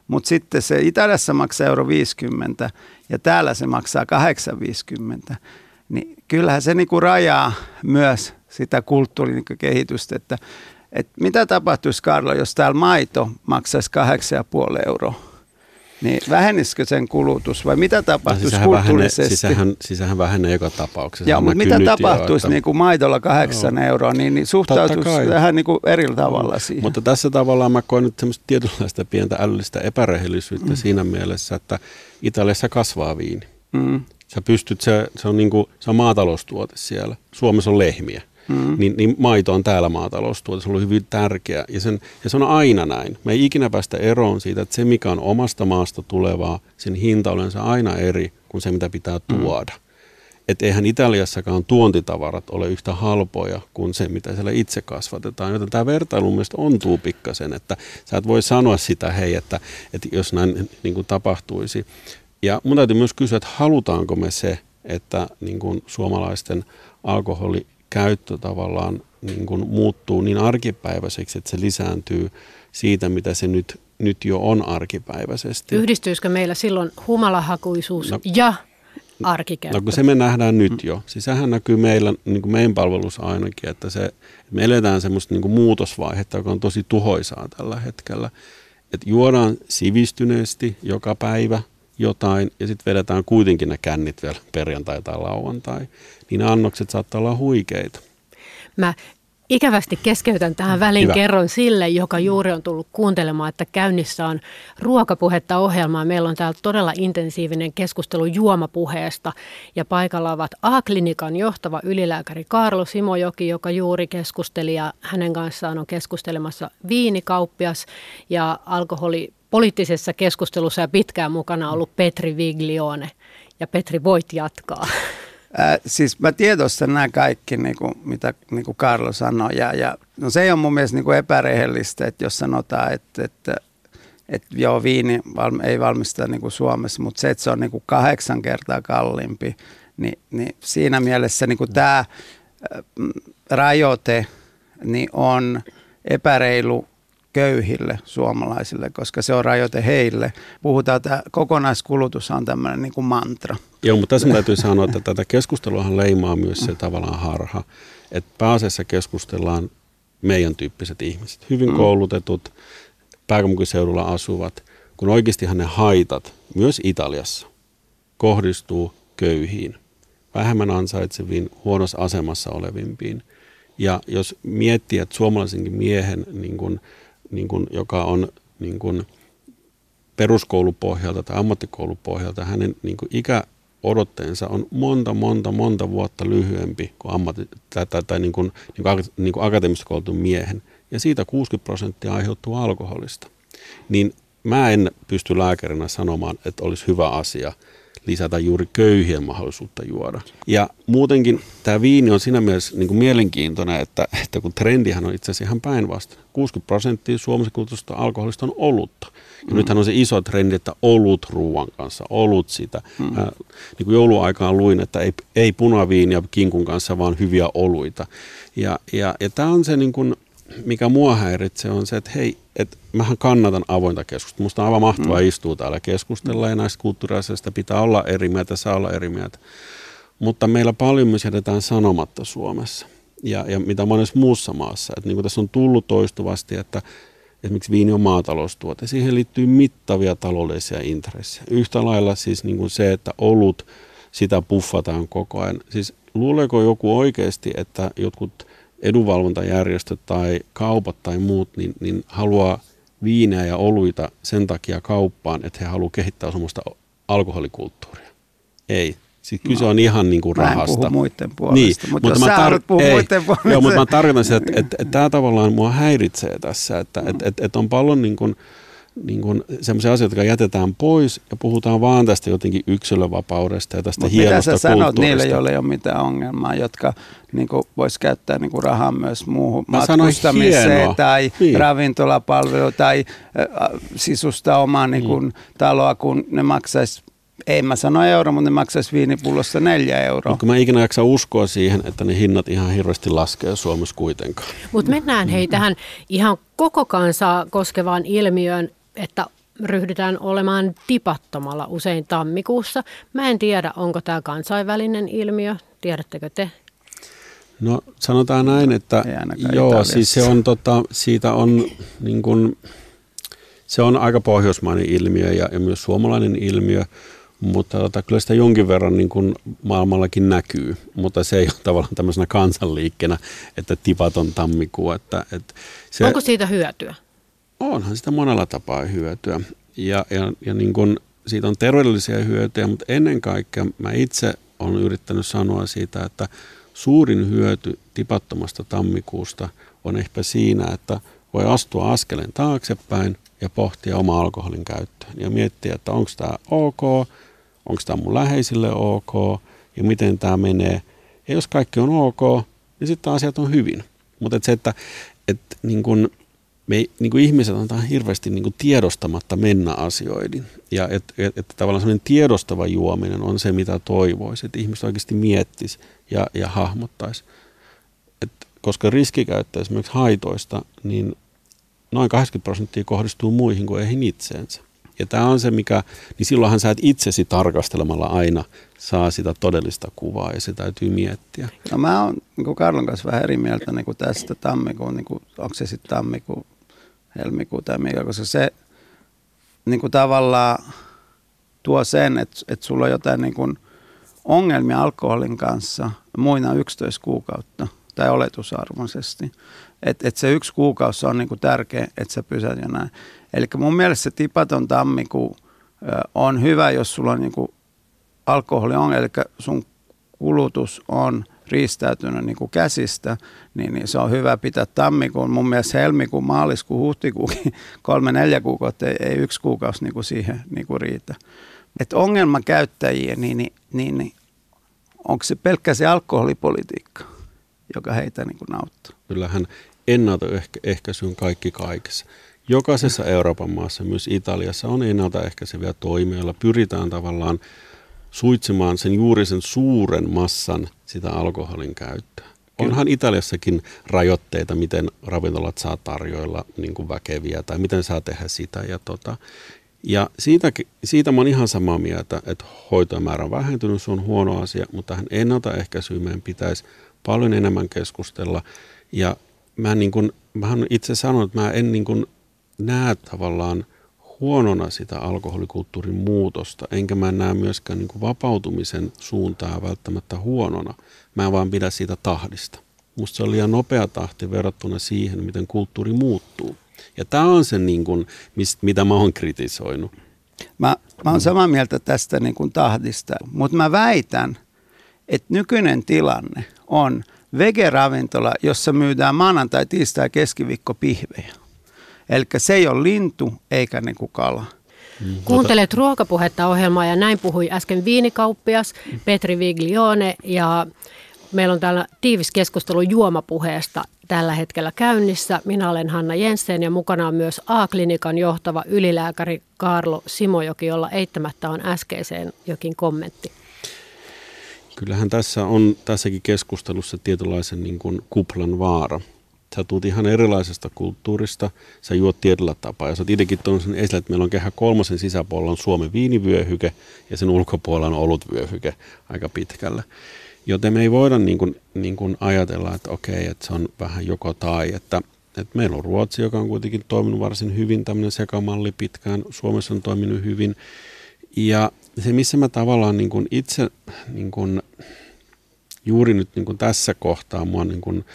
mutta sitten se Italiassa maksaa euro 50 ja täällä se maksaa 8,50. Niin kyllähän se niin kuin rajaa myös sitä kulttuurin kehitystä, että, että mitä tapahtuisi Karlo, jos täällä maito maksaisi 8,5 euroa niin vähenisikö sen kulutus vai mitä tapahtuisi no, kulttuurisesti? Sisähän, sisähän vähenee joka tapauksessa. Ja, mutta mitä tapahtuisi jo, että... niin kuin maitolla kahdeksan no. euroa, niin, niin suhtautuisi tähän niin kuin eri tavalla no. siihen. Mutta tässä tavallaan mä koen nyt semmoista tietynlaista pientä älyllistä epärehellisyyttä mm. siinä mielessä, että Italiassa kasvaa viini. Mm. Sä pystyt, se, se, on niin kuin, se on maataloustuote siellä. Suomessa on lehmiä mm. niin, niin maito on täällä maataloustuote. Se on ollut hyvin tärkeä ja, sen, ja se on aina näin. Me ei ikinä päästä eroon siitä, että se mikä on omasta maasta tulevaa, sen hinta on aina eri kuin se mitä pitää mm. tuoda. Mm. Että eihän Italiassakaan tuontitavarat ole yhtä halpoja kuin se, mitä siellä itse kasvatetaan. Joten tämä vertailu mielestäni ontuu pikkasen, että sä et voi sanoa sitä, hei, että, että jos näin niin kuin tapahtuisi. Ja mun täytyy myös kysyä, että halutaanko me se, että niin kuin suomalaisten alkoholi käyttö tavallaan niin kuin muuttuu niin arkipäiväiseksi, että se lisääntyy siitä, mitä se nyt, nyt jo on arkipäiväisesti. Yhdistyisikö meillä silloin humalahakuisuus no, ja arkikäyttö? No kun se me nähdään nyt jo. Siis sehän näkyy meillä, niin kuin meidän palvelussa ainakin, että se, me eletään semmoista niin kuin muutosvaihetta, joka on tosi tuhoisaa tällä hetkellä. Että juodaan sivistyneesti joka päivä jotain ja sitten vedetään kuitenkin ne kännit vielä perjantai tai lauantai niin annokset saattaa olla huikeita. Mä ikävästi keskeytän tähän väliin Hyvä. kerron sille, joka juuri on tullut kuuntelemaan, että käynnissä on ruokapuhetta ohjelmaa. Meillä on täällä todella intensiivinen keskustelu juomapuheesta ja paikalla ovat A-klinikan johtava ylilääkäri Karlo Simojoki, joka juuri keskusteli ja hänen kanssaan on keskustelemassa viinikauppias ja alkoholi poliittisessa keskustelussa ja pitkään mukana ollut Petri Viglione. Ja Petri, voit jatkaa. <laughs> Äh, siis mä tiedostan nämä kaikki, niin kuin, mitä niin kuin Karlo sanoi. Ja, ja, no se ei ole mun mielestä niin kuin epärehellistä, että jos sanotaan, että, että, että joo, viini valmi, ei valmista niin kuin Suomessa, mutta se, että se on niin kuin kahdeksan kertaa kalliimpi, niin, niin siinä mielessä niin kuin tämä rajoite niin on epäreilu köyhille suomalaisille, koska se on rajoite heille. Puhutaan, että kokonaiskulutus on tämmöinen niin kuin mantra. Joo, mutta tässä täytyy sanoa, että tätä keskustelua leimaa myös se tavallaan harha, että pääasiassa keskustellaan meidän tyyppiset ihmiset, hyvin mm. koulutetut, pääkaupunkiseudulla asuvat, kun oikeastihan ne haitat myös Italiassa kohdistuu köyhiin, vähemmän ansaitseviin, huonossa asemassa olevimpiin. Ja jos miettii, että suomalaisenkin miehen, niin kun, niin kun, joka on niin kun peruskoulupohjalta tai ammattikoulupohjalta, hänen niin kun ikä odotteensa on monta, monta, monta vuotta lyhyempi kuin, ammatti, tai, tai, tai niin kuin, niin kuin, niin kuin akateemisesti koulutun miehen. Ja siitä 60 prosenttia aiheutuu alkoholista. Niin mä en pysty lääkärinä sanomaan, että olisi hyvä asia lisätä juuri köyhien mahdollisuutta juoda. Ja muutenkin tämä viini on siinä mielessä niin kuin mielenkiintoinen, että, että kun trendihän on itse asiassa ihan päinvastainen. 60 prosenttia Suomessa kulutusta alkoholista on olutta. Ja mm. nythän on se iso trendi, että olut ruoan kanssa, olut sitä. Mm. Ää, niin kuin jouluaikaan luin, että ei, ei punaviinia kinkun kanssa, vaan hyviä oluita. Ja, ja, ja tämä on se, niin kuin, mikä mua häiritsee, on se, että hei, että mähän kannatan avointa keskustelua. Musta on aivan mahtavaa mm. istua täällä keskustella ja näistä kulttuuriasioista pitää olla eri mieltä, saa olla eri mieltä. Mutta meillä paljon myös jätetään sanomatta Suomessa ja, ja mitä monessa muussa maassa. Että niin kuin tässä on tullut toistuvasti, että esimerkiksi viini on maataloustuote. Siihen liittyy mittavia taloudellisia intressejä. Yhtä lailla siis niin kuin se, että olut, sitä puffataan koko ajan. Siis luuleeko joku oikeasti, että jotkut edunvalvontajärjestöt tai kaupat tai muut, niin, niin haluaa viineä ja oluita sen takia kauppaan, että he haluavat kehittää sellaista alkoholikulttuuria. Ei. Siis kyse no, on ihan niin kuin rahasta. Mä en muiden puolesta, niin, mutta, mutta mä tar- puhu ei, muiden puolesta. Joo, mutta mä tarkoitan sitä, että, että, että tämä tavallaan mua häiritsee tässä, että, että, että, että on paljon niin kuin, niin kuin sellaisia asioita, jotka jätetään pois ja puhutaan vaan tästä jotenkin yksilövapaudesta ja tästä Mut hienosta mitä sä sanot niille, joille ei ole mitään ongelmaa, jotka niin vois käyttää niin kuin rahaa myös muuhun Mä matkustamiseen tai niin. ravintolapalvelu tai äh, sisustaa omaa niin kuin, niin. taloa, kun ne maksaisi ei mä sano euro, mutta ne maksaisi viinipullossa neljä euroa. Mutta mä ikinä jaksa uskoa siihen, että ne hinnat ihan hirveästi laskee Suomessa kuitenkaan. Mutta mennään hei tähän ihan koko kansaa koskevaan ilmiöön, että ryhdytään olemaan tipattomalla usein tammikuussa. Mä en tiedä, onko tämä kansainvälinen ilmiö. Tiedättekö te? No sanotaan näin, että joo, siis se on, tota, siitä on niin kun, se on aika pohjoismainen ilmiö ja, ja myös suomalainen ilmiö, mutta tota, kyllä sitä jonkin verran niin kun maailmallakin näkyy, mutta se ei ole tavallaan tämmöisenä kansanliikkeenä, että tipaton tammikuu. Että, että se, Onko siitä hyötyä? Onhan sitä monella tapaa hyötyä. Ja, ja, ja niin kun, siitä on terveydellisiä hyötyjä, mutta ennen kaikkea mä itse olen yrittänyt sanoa siitä, että suurin hyöty tipattomasta tammikuusta on ehkä siinä, että voi astua askeleen taaksepäin ja pohtia oma alkoholin käyttöön ja miettiä, että onko tämä ok, onko tämä mun läheisille ok ja miten tämä menee. Ja jos kaikki on ok, niin sitten asiat on hyvin. Mutta se, että, että niin kun, me niin kuin ihmiset on hirveästi niin kuin tiedostamatta mennä asioihin. Ja että et, et tavallaan sellainen tiedostava juominen on se, mitä toivoisi, että ihmiset oikeasti miettisi ja, ja hahmottaisi. Et koska riskikäyttö esimerkiksi haitoista, niin noin 80 prosenttia kohdistuu muihin kuin eihin itseensä. Ja tämä on se, mikä, niin silloinhan sä et itsesi tarkastelemalla aina saa sitä todellista kuvaa ja se täytyy miettiä. No mä oon niin Karlon kanssa vähän eri mieltä niin kuin tästä tammikuun, niin kuin, onko se sitten tammikuun helmikuuta tai mikä, koska se niin kuin tavallaan tuo sen, että, että sulla on jotain niin kuin ongelmia alkoholin kanssa muina 11 kuukautta tai oletusarvoisesti. Että et se yksi kuukausi on niin kuin tärkeä, että sä pysyt ja näin. Eli mun mielestä se tipaton tammikuu on hyvä, jos sulla on niin kuin alkoholiongelma, eli sun kulutus on – riistäytynyt niin kuin käsistä, niin, niin se on hyvä pitää tammikuun. Mun mielestä helmikuun, maaliskuun, huhtikuukin, <laughs> kolme, neljä kuukautta, ei, ei yksi kuukausi niin kuin siihen niin kuin riitä. Et ongelmakäyttäjiä, niin, niin, niin, niin onko se pelkkä se alkoholipolitiikka, joka heitä niin kuin nauttaa? Kyllähän ennaltaehkäisy on kaikki kaikessa. Jokaisessa Euroopan maassa, myös Italiassa, on ennaltaehkäiseviä toimia, joilla pyritään tavallaan suitsimaan sen juuri sen suuren massan sitä alkoholin käyttöä. onhan Italiassakin rajoitteita, miten ravintolat saa tarjoilla niin kuin väkeviä tai miten saa tehdä sitä. Ja, tota, ja siitä, siitä mä oon ihan samaa mieltä, että hoitomäärä on vähentynyt, se on huono asia, mutta tähän ennaltaehkäisyyn meidän pitäisi paljon enemmän keskustella. Ja mä, niin kuin, mä itse sanon, että mä en niin kuin näe tavallaan – huonona sitä alkoholikulttuurin muutosta, enkä mä näe myöskään niin kuin vapautumisen suuntaa välttämättä huonona. Mä en vaan pidä siitä tahdista. Musta se on liian nopea tahti verrattuna siihen, miten kulttuuri muuttuu. Ja tämä on se, niin kuin, mistä, mitä mä oon kritisoinut. Mä, mä oon samaa mieltä tästä niin kuin tahdista, mutta mä väitän, että nykyinen tilanne on vegeravintola, jossa myydään maanantai, tiistai, keskiviikko pihvejä. Eli se ei ole lintu eikä niin kuin kala. Mm. Kuuntelet ruokapuhetta ohjelmaa ja näin puhui äsken viinikauppias Petri Viglione ja meillä on täällä tiivis keskustelu juomapuheesta tällä hetkellä käynnissä. Minä olen Hanna Jensen ja mukana on myös A-klinikan johtava ylilääkäri Karlo Simojoki, jolla eittämättä on äskeiseen jokin kommentti. Kyllähän tässä on tässäkin keskustelussa tietynlaisen niin kuin kuplan vaara sä tuut ihan erilaisesta kulttuurista, sä juot tietyllä tapaa. Ja sä oot itsekin tuonut sen esille, että meillä on kehä kolmosen sisäpuolella on Suomen viinivyöhyke ja sen ulkopuolella on olutvyöhyke aika pitkällä. Joten me ei voida niin kuin, niin kuin ajatella, että okei, että se on vähän joko tai, että, että meillä on Ruotsi, joka on kuitenkin toiminut varsin hyvin, tämmöinen sekamalli pitkään, Suomessa on toiminut hyvin. Ja se, missä mä tavallaan niin kuin itse niin kuin, juuri nyt niin kuin tässä kohtaa mua niin kuin,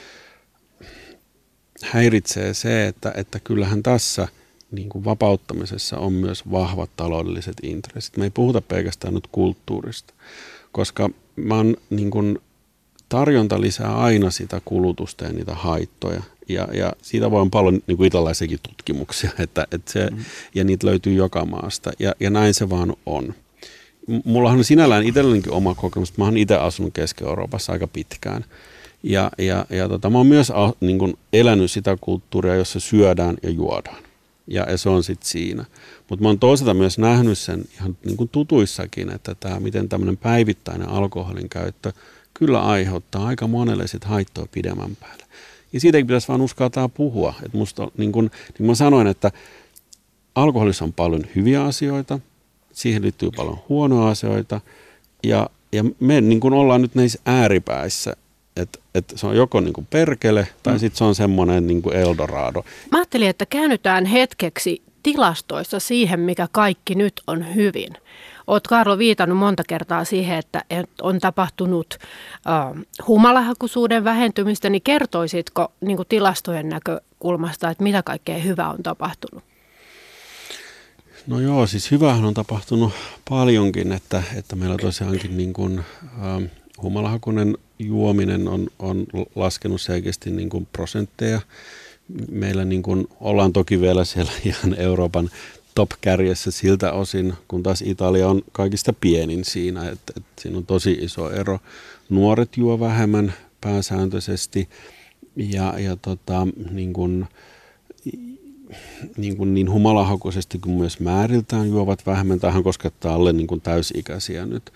häiritsee se, että, että kyllähän tässä niin kuin vapauttamisessa on myös vahvat taloudelliset intressit. Me ei puhuta pelkästään nyt kulttuurista, koska mä oon, niin kuin, tarjonta lisää aina sitä kulutusta ja niitä haittoja. Ja, ja siitä voi olla paljon niin kuin italaisiakin tutkimuksia, <laughs> että, että se, mm. ja niitä löytyy joka maasta. Ja, ja näin se vaan on. Mullahan on sinällään itsellänikin oma kokemus. Mä oon itse asunut Keski-Euroopassa aika pitkään. Ja, ja, ja tota, mä oon myös niin kun elänyt sitä kulttuuria, jossa syödään ja juodaan. Ja, ja se on sitten siinä. Mutta mä oon toisaalta myös nähnyt sen ihan niin kuin tutuissakin, että tämä, miten tämmöinen päivittäinen alkoholin käyttö kyllä aiheuttaa aika monelle sit haittoa pidemmän päälle. Ja siitäkin pitäisi vaan uskaltaa puhua. Et musta, niin kuin niin mä sanoin, että alkoholissa on paljon hyviä asioita, siihen liittyy paljon huonoja asioita, ja, ja me niin kuin ollaan nyt näissä ääripäissä, että et se on joko niin kuin perkele tai mm. sitten se on semmoinen niin kuin Eldorado. Mä ajattelin, että käännytään hetkeksi tilastoissa siihen, mikä kaikki nyt on hyvin. Olet Karlo viitannut monta kertaa siihen, että on tapahtunut äh, humalahakuisuuden vähentymistä, niin kertoisitko niin kuin tilastojen näkökulmasta, että mitä kaikkea hyvää on tapahtunut? No joo, siis hyvähän on tapahtunut paljonkin, että, että meillä tosiaankin niin kuin, äh, humalahakunen juominen on, on laskenut selkeästi niin kuin prosentteja. Meillä niin kuin ollaan toki vielä siellä <laughs> ihan Euroopan top-kärjessä siltä osin, kun taas Italia on kaikista pienin siinä, että, että siinä on tosi iso ero. Nuoret juo vähemmän pääsääntöisesti ja, ja tota, niin kuin, niin, kuin niin humalahakuisesti kuin myös määriltään juovat vähemmän. Tähän koskettaa alle niin kuin täysikäisiä nyt.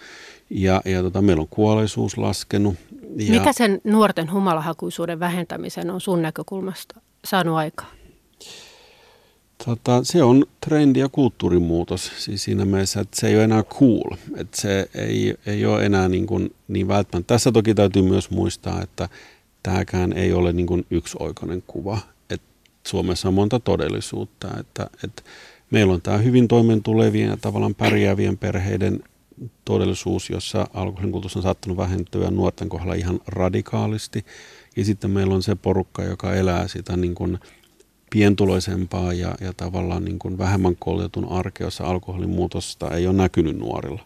Ja, ja tota, meillä on kuolleisuus laskenut. Ja Mikä sen nuorten humalahakuisuuden vähentämisen on sun näkökulmasta saanut aikaa? Tota, se on trendi ja kulttuurimuutos siis siinä mielessä, että se ei ole enää cool. Että se ei, ei ole enää niin, kuin, niin välttämättä. Tässä toki täytyy myös muistaa, että tämäkään ei ole niin kuin yksioikoinen kuva. Et Suomessa on monta todellisuutta. Että, että meillä on tämä hyvin toimeentulevien ja tavallaan pärjäävien perheiden todellisuus, jossa alkoholin kulutus on saattanut vähentyä nuorten kohdalla ihan radikaalisti. Ja sitten meillä on se porukka, joka elää sitä niin kuin pientuloisempaa ja, ja tavallaan niin kuin vähemmän koulutetun arkea, jossa alkoholin muutosta ei ole näkynyt nuorilla.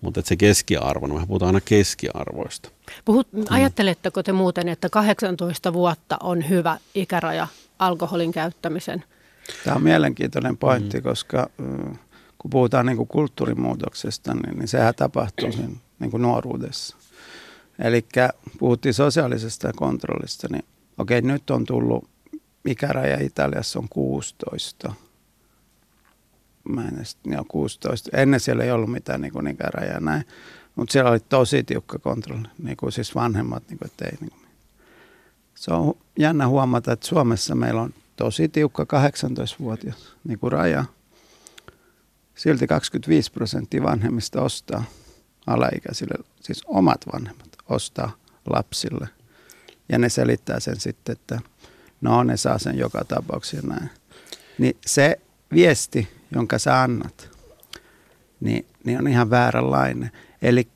Mutta se keskiarvo, no me puhutaan aina keskiarvoista. Puhut, mm. ajatteletteko te muuten, että 18 vuotta on hyvä ikäraja alkoholin käyttämisen? Tämä on mielenkiintoinen pointti, mm. koska kun puhutaan niin kuin kulttuurimuutoksesta, niin, niin sehän tapahtuu siinä niin kuin nuoruudessa. Eli puhuttiin sosiaalisesta kontrollista, niin okei, nyt on tullut ikäraja Italiassa on 16. Mä en edes, joo, 16. Ennen siellä ei ollut mitään niin kuin ikärajaa näin. Mutta siellä oli tosi tiukka kontrolli, niin kuin siis vanhemmat, niin kuin, että ei. Niin kuin. se on jännä huomata, että Suomessa meillä on tosi tiukka 18-vuotias niin kuin raja. Silti 25 prosenttia vanhemmista ostaa alaikäisille, siis omat vanhemmat ostaa lapsille. Ja ne selittää sen sitten, että no ne saa sen joka tapauksessa näin. Niin se viesti, jonka sä annat, niin, niin on ihan vääränlainen. Eli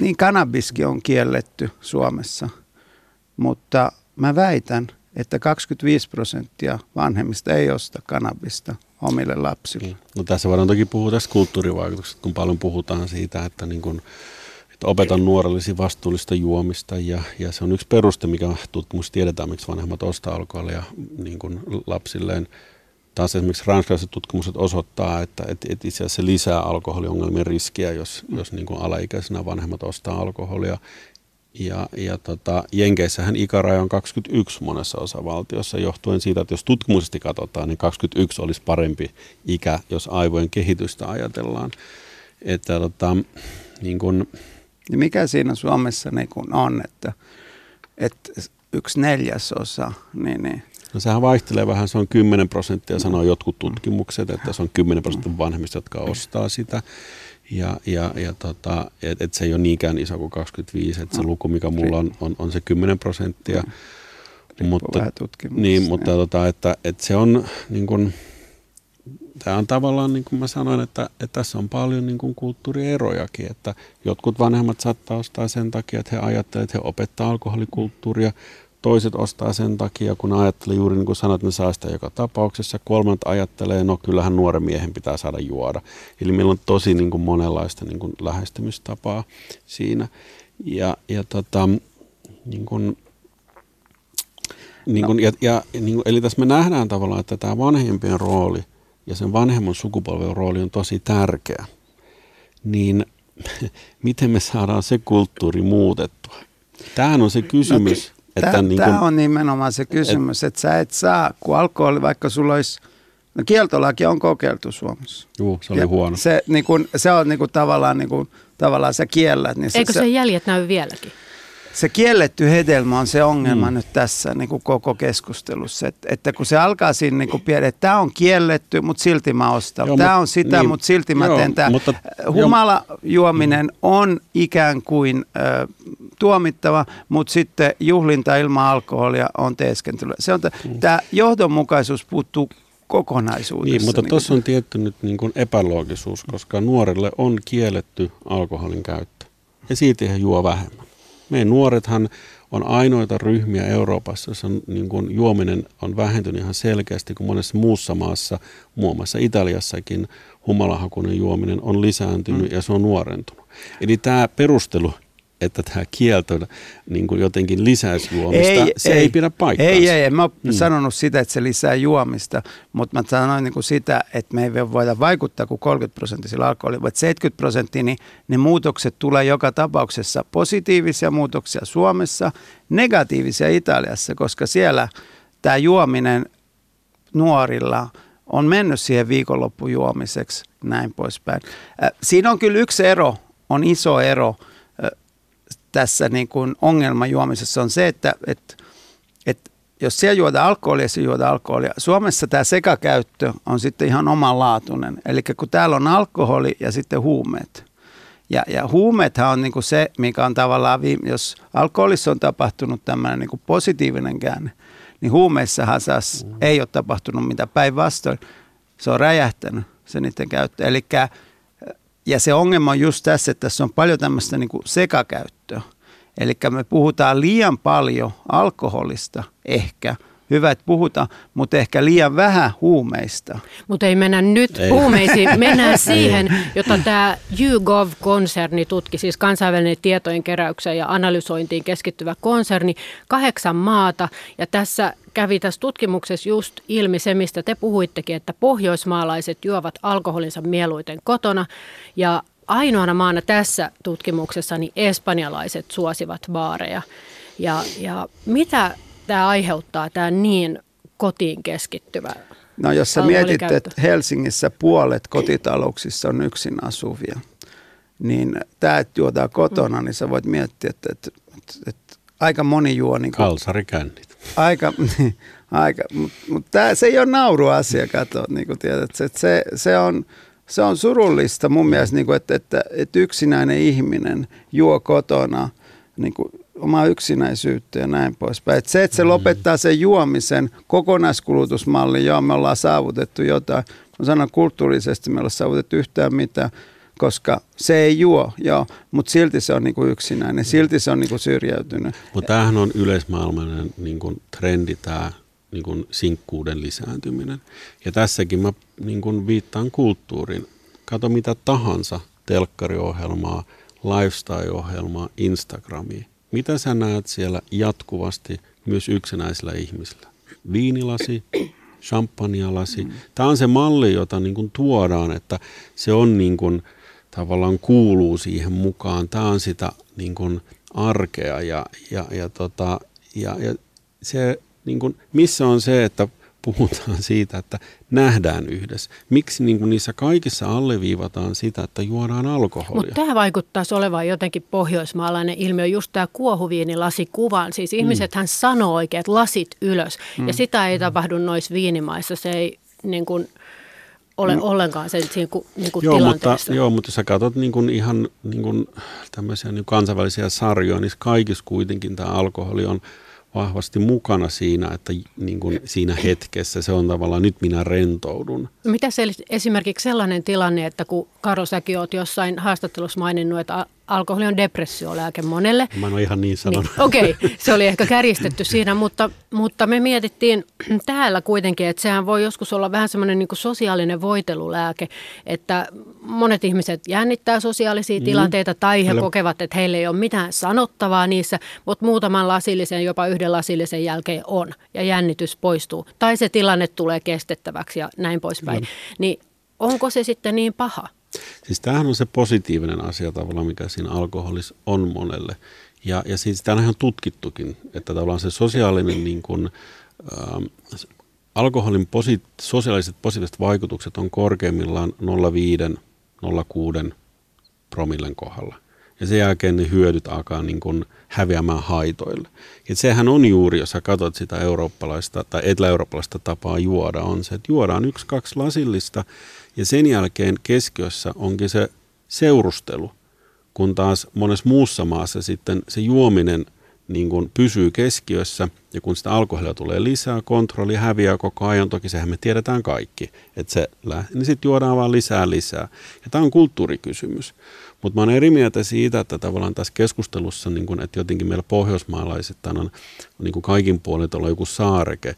niin kannabiskin on kielletty Suomessa, mutta mä väitän, että 25 prosenttia vanhemmista ei osta kannabista omille lapsille. No tässä voidaan toki puhua tästä kulttuurivaikutuksesta, kun paljon puhutaan siitä, että, niin kun, että opetan nuorellesi vastuullista juomista ja, ja se on yksi peruste, mikä tutkimus tiedetään, miksi vanhemmat ostaa alkoholia niin kun lapsilleen. Taas esimerkiksi ranskalaiset tutkimukset osoittaa, että, että, että itse asiassa se lisää alkoholiongelmien riskiä, jos, jos niin kuin alaikäisenä vanhemmat ostaa alkoholia. Ja, ja tota, Jenkeissähän ikäraja on 21 monessa osavaltiossa, johtuen siitä, että jos tutkimustisesti katsotaan, niin 21 olisi parempi ikä, jos aivojen kehitystä ajatellaan. Että, tota, niin kun... ja mikä siinä Suomessa niin kun on, että, että yksi neljäsosa, niin, niin No sehän vaihtelee vähän, se on 10 prosenttia, sanoo jotkut tutkimukset, että se on 10 prosenttia vanhemmista, jotka ostaa sitä. Ja, ja, ja tota, et, et se ei ole niinkään iso kuin 25, että se mm. luku, mikä mulla on, on, on se 10 prosenttia. Mm. mutta, niin, mutta tota, että, että se on niin kuin, tämä on tavallaan, niin kuin mä sanoin, että, että tässä on paljon niin kuin kulttuurierojakin, että jotkut vanhemmat saattaa ostaa sen takia, että he ajattelevat, että he opettaa alkoholikulttuuria, Toiset ostaa sen takia, kun ajattelee juuri niin kuin sanoit, että ne saa sitä joka tapauksessa. Kolmat ajattelee, no kyllähän nuoren miehen pitää saada juoda. Eli meillä on tosi niin kuin monenlaista niin kuin lähestymistapaa siinä. Ja, ja tota, niin kuin, niin kuin, ja, ja, niin kuin, eli tässä me nähdään tavallaan, että tämä vanhempien rooli ja sen vanhemman sukupolven rooli on tosi tärkeä. Niin <laughs> miten me saadaan se kulttuuri muutettua? Tämähän on se kysymys. No, että tämä, niin kuin, on nimenomaan se kysymys, et, että sä et saa, kun alkoholi, vaikka sulla olisi, no kieltolaki on kokeiltu Suomessa. Juu, se oli ja huono. Se, niin kuin, se on niin kuin, tavallaan, niin kuin, tavallaan sä kiellät. Niin Eikö se, se jäljet näy vieläkin? Se kielletty hedelmä on se ongelma mm. nyt tässä niin kuin koko keskustelussa. Et, että kun se alkaa siinä niin pieni, että tämä on kielletty, mutta silti mä ostan. Tämä on sitä, niin, mutta silti mä joo, teen tämä. Mutta, Humala juominen mm. on ikään kuin äh, tuomittava, mutta sitten juhlinta ilman alkoholia on teeskentely. Se on mm. tämä johdonmukaisuus puuttuu kokonaisuudessa. Niin, mutta niin tuossa on tietty nyt niin kuin epäloogisuus, koska nuorille on kielletty alkoholin käyttö. Ja siitä he juo vähemmän. Meidän nuorethan on ainoita ryhmiä Euroopassa, jossa niin kuin juominen on vähentynyt ihan selkeästi, kuin monessa muussa maassa, muun muassa Italiassakin humalahakunen juominen on lisääntynyt mm. ja se on nuorentunut. Eli tämä perustelu että tämä kielto niin kuin jotenkin lisäisi juomista, ei, se ei, ei pidä paikkaansa. Ei, ei, en mä ole mm. sanonut sitä, että se lisää juomista, mutta mä sanoin niin kuin sitä, että me ei voida vaikuttaa kuin 30 prosenttisilla alkoholilla, mutta 70 prosenttia, niin ne muutokset tulee joka tapauksessa positiivisia muutoksia Suomessa, negatiivisia Italiassa, koska siellä tämä juominen nuorilla on mennyt siihen viikonloppujuomiseksi, näin poispäin. Siinä on kyllä yksi ero, on iso ero – tässä niin kuin ongelmajuomisessa on se, että, että, että jos siellä juoda alkoholia, se juoda alkoholia. Suomessa tämä sekakäyttö on sitten ihan omanlaatuinen. Eli kun täällä on alkoholi ja sitten huumeet. Ja, ja huumeethan on niin kuin se, mikä on tavallaan, viime, jos alkoholissa on tapahtunut tämmöinen niin kuin positiivinen käänne, niin huumeissahan saas mm. ei ole tapahtunut mitä päinvastoin. Se on räjähtänyt se niiden käyttö. Eli ja se ongelma on just tässä, että tässä on paljon tämmöistä niin kuin sekakäyttöä. Eli me puhutaan liian paljon alkoholista ehkä, hyvä, että puhutaan, mutta ehkä liian vähän huumeista. Mutta ei mennä nyt ei. huumeisiin, mennään <laughs> siihen, jota tämä YouGov-konserni tutki, siis kansainvälinen tietojen keräykseen ja analysointiin keskittyvä konserni, kahdeksan maata, ja tässä kävi tässä tutkimuksessa just ilmi se, mistä te puhuittekin, että pohjoismaalaiset juovat alkoholinsa mieluiten kotona. Ja ainoana maana tässä tutkimuksessa niin espanjalaiset suosivat baareja. Ja, ja mitä tämä aiheuttaa, tämä niin kotiin keskittyvä No jos sä mietit, että Helsingissä puolet kotitalouksissa on yksin asuvia, niin tämä, että juodaan kotona, mm. niin sä voit miettiä, että, että, että, että aika moni juo. Niin kuin, Kalsarikännit. Aika, <laughs> aika mutta mut tää, se ei ole nauruasia, kato, niin kuin tiedät, se, se, se, on, se on surullista mun mielestä, niin kuin, että, että, että yksinäinen ihminen juo kotona niin kuin omaa yksinäisyyttä ja näin poispäin. Et se, että se mm. lopettaa sen juomisen kokonaiskulutusmallin, joo, me ollaan saavutettu jotain. Mä sanon kulttuurisesti, me ollaan saavutettu yhtään mitään, koska se ei juo, joo, mutta silti se on niinku yksinäinen, silti se on niinku syrjäytynyt. Mutta tämähän on yleismaailmainen niinku trendi, tämä niinku sinkkuuden lisääntyminen. Ja tässäkin mä niinku viittaan kulttuuriin. Kato mitä tahansa telkkariohjelmaa, lifestyle-ohjelmaa, Instagramia. Mitä sä näet siellä jatkuvasti myös yksinäisillä ihmisillä? Viinilasi, champagnelasi. Tämä on se malli, jota niin kuin tuodaan, että se on niin kuin, tavallaan kuuluu siihen mukaan. Tämä on sitä niin kuin arkea ja, ja, ja, tota, ja, ja se, niin kuin, missä on se, että puhutaan siitä, että nähdään yhdessä. Miksi niin kuin niissä kaikissa alleviivataan sitä, että juodaan alkoholia? Mutta tämä vaikuttaisi olevan jotenkin pohjoismaalainen ilmiö, just tämä kuohuviinilasikuvan. Siis mm. ihmisethän sanoo oikein, että lasit ylös. Mm. Ja sitä ei tapahdu noissa viinimaissa. Se ei niin kuin, ole no. ollenkaan sen niin kuin, niin kuin joo, tilanteessa. Mutta, joo, mutta jos sä katsot niin kuin ihan niin kuin tämmöisiä niin kansainvälisiä sarjoja, niin kaikissa kuitenkin tämä alkoholi on – vahvasti mukana siinä, että niin kuin siinä hetkessä se on tavallaan nyt minä rentoudun. Mitä se esimerkiksi sellainen tilanne, että kun Karo säkin olet jossain haastattelussa maininnut, että alkoholi on depressiolääke monelle. Mä en ole ihan niin sanonut. Niin, Okei, okay, se oli ehkä kärjistetty siinä, mutta, mutta me mietittiin täällä kuitenkin, että sehän voi joskus olla vähän semmoinen niin sosiaalinen voitelulääke, että monet ihmiset jännittää sosiaalisia mm. tilanteita tai he Kyllä. kokevat, että heillä ei ole mitään sanottavaa niissä, mutta muutaman lasillisen, jopa yhden lasillisen jälkeen on ja jännitys poistuu. Tai se tilanne tulee kestettäväksi ja näin poispäin. Mm. Niin onko se sitten niin paha? Siis tämähän on se positiivinen asia tavallaan, mikä siinä alkoholissa on monelle. Ja, ja siis tämä on ihan tutkittukin, että tavallaan se sosiaalinen niin kuin, äh, alkoholin posi- sosiaaliset positiiviset vaikutukset on korkeimmillaan 0,5-0,6 promillen kohdalla. Ja sen jälkeen ne hyödyt alkaa niin kuin häviämään haitoille. Ja sehän on juuri, jos sä katsot sitä eurooppalaista tai etelä-eurooppalaista tapaa juoda, on se, että juodaan yksi, kaksi lasillista ja sen jälkeen keskiössä onkin se seurustelu, kun taas monessa muussa maassa sitten se juominen niin kuin pysyy keskiössä ja kun sitä alkoholia tulee lisää, kontrolli häviää koko ajan, toki sehän me tiedetään kaikki, että se niin sitten juodaan vaan lisää lisää. Ja tämä on kulttuurikysymys. Mutta mä oon eri mieltä siitä, että tavallaan tässä keskustelussa, niin kun, että jotenkin meillä pohjoismaalaiset on, on niin kuin kaikin puolin olla joku saareke,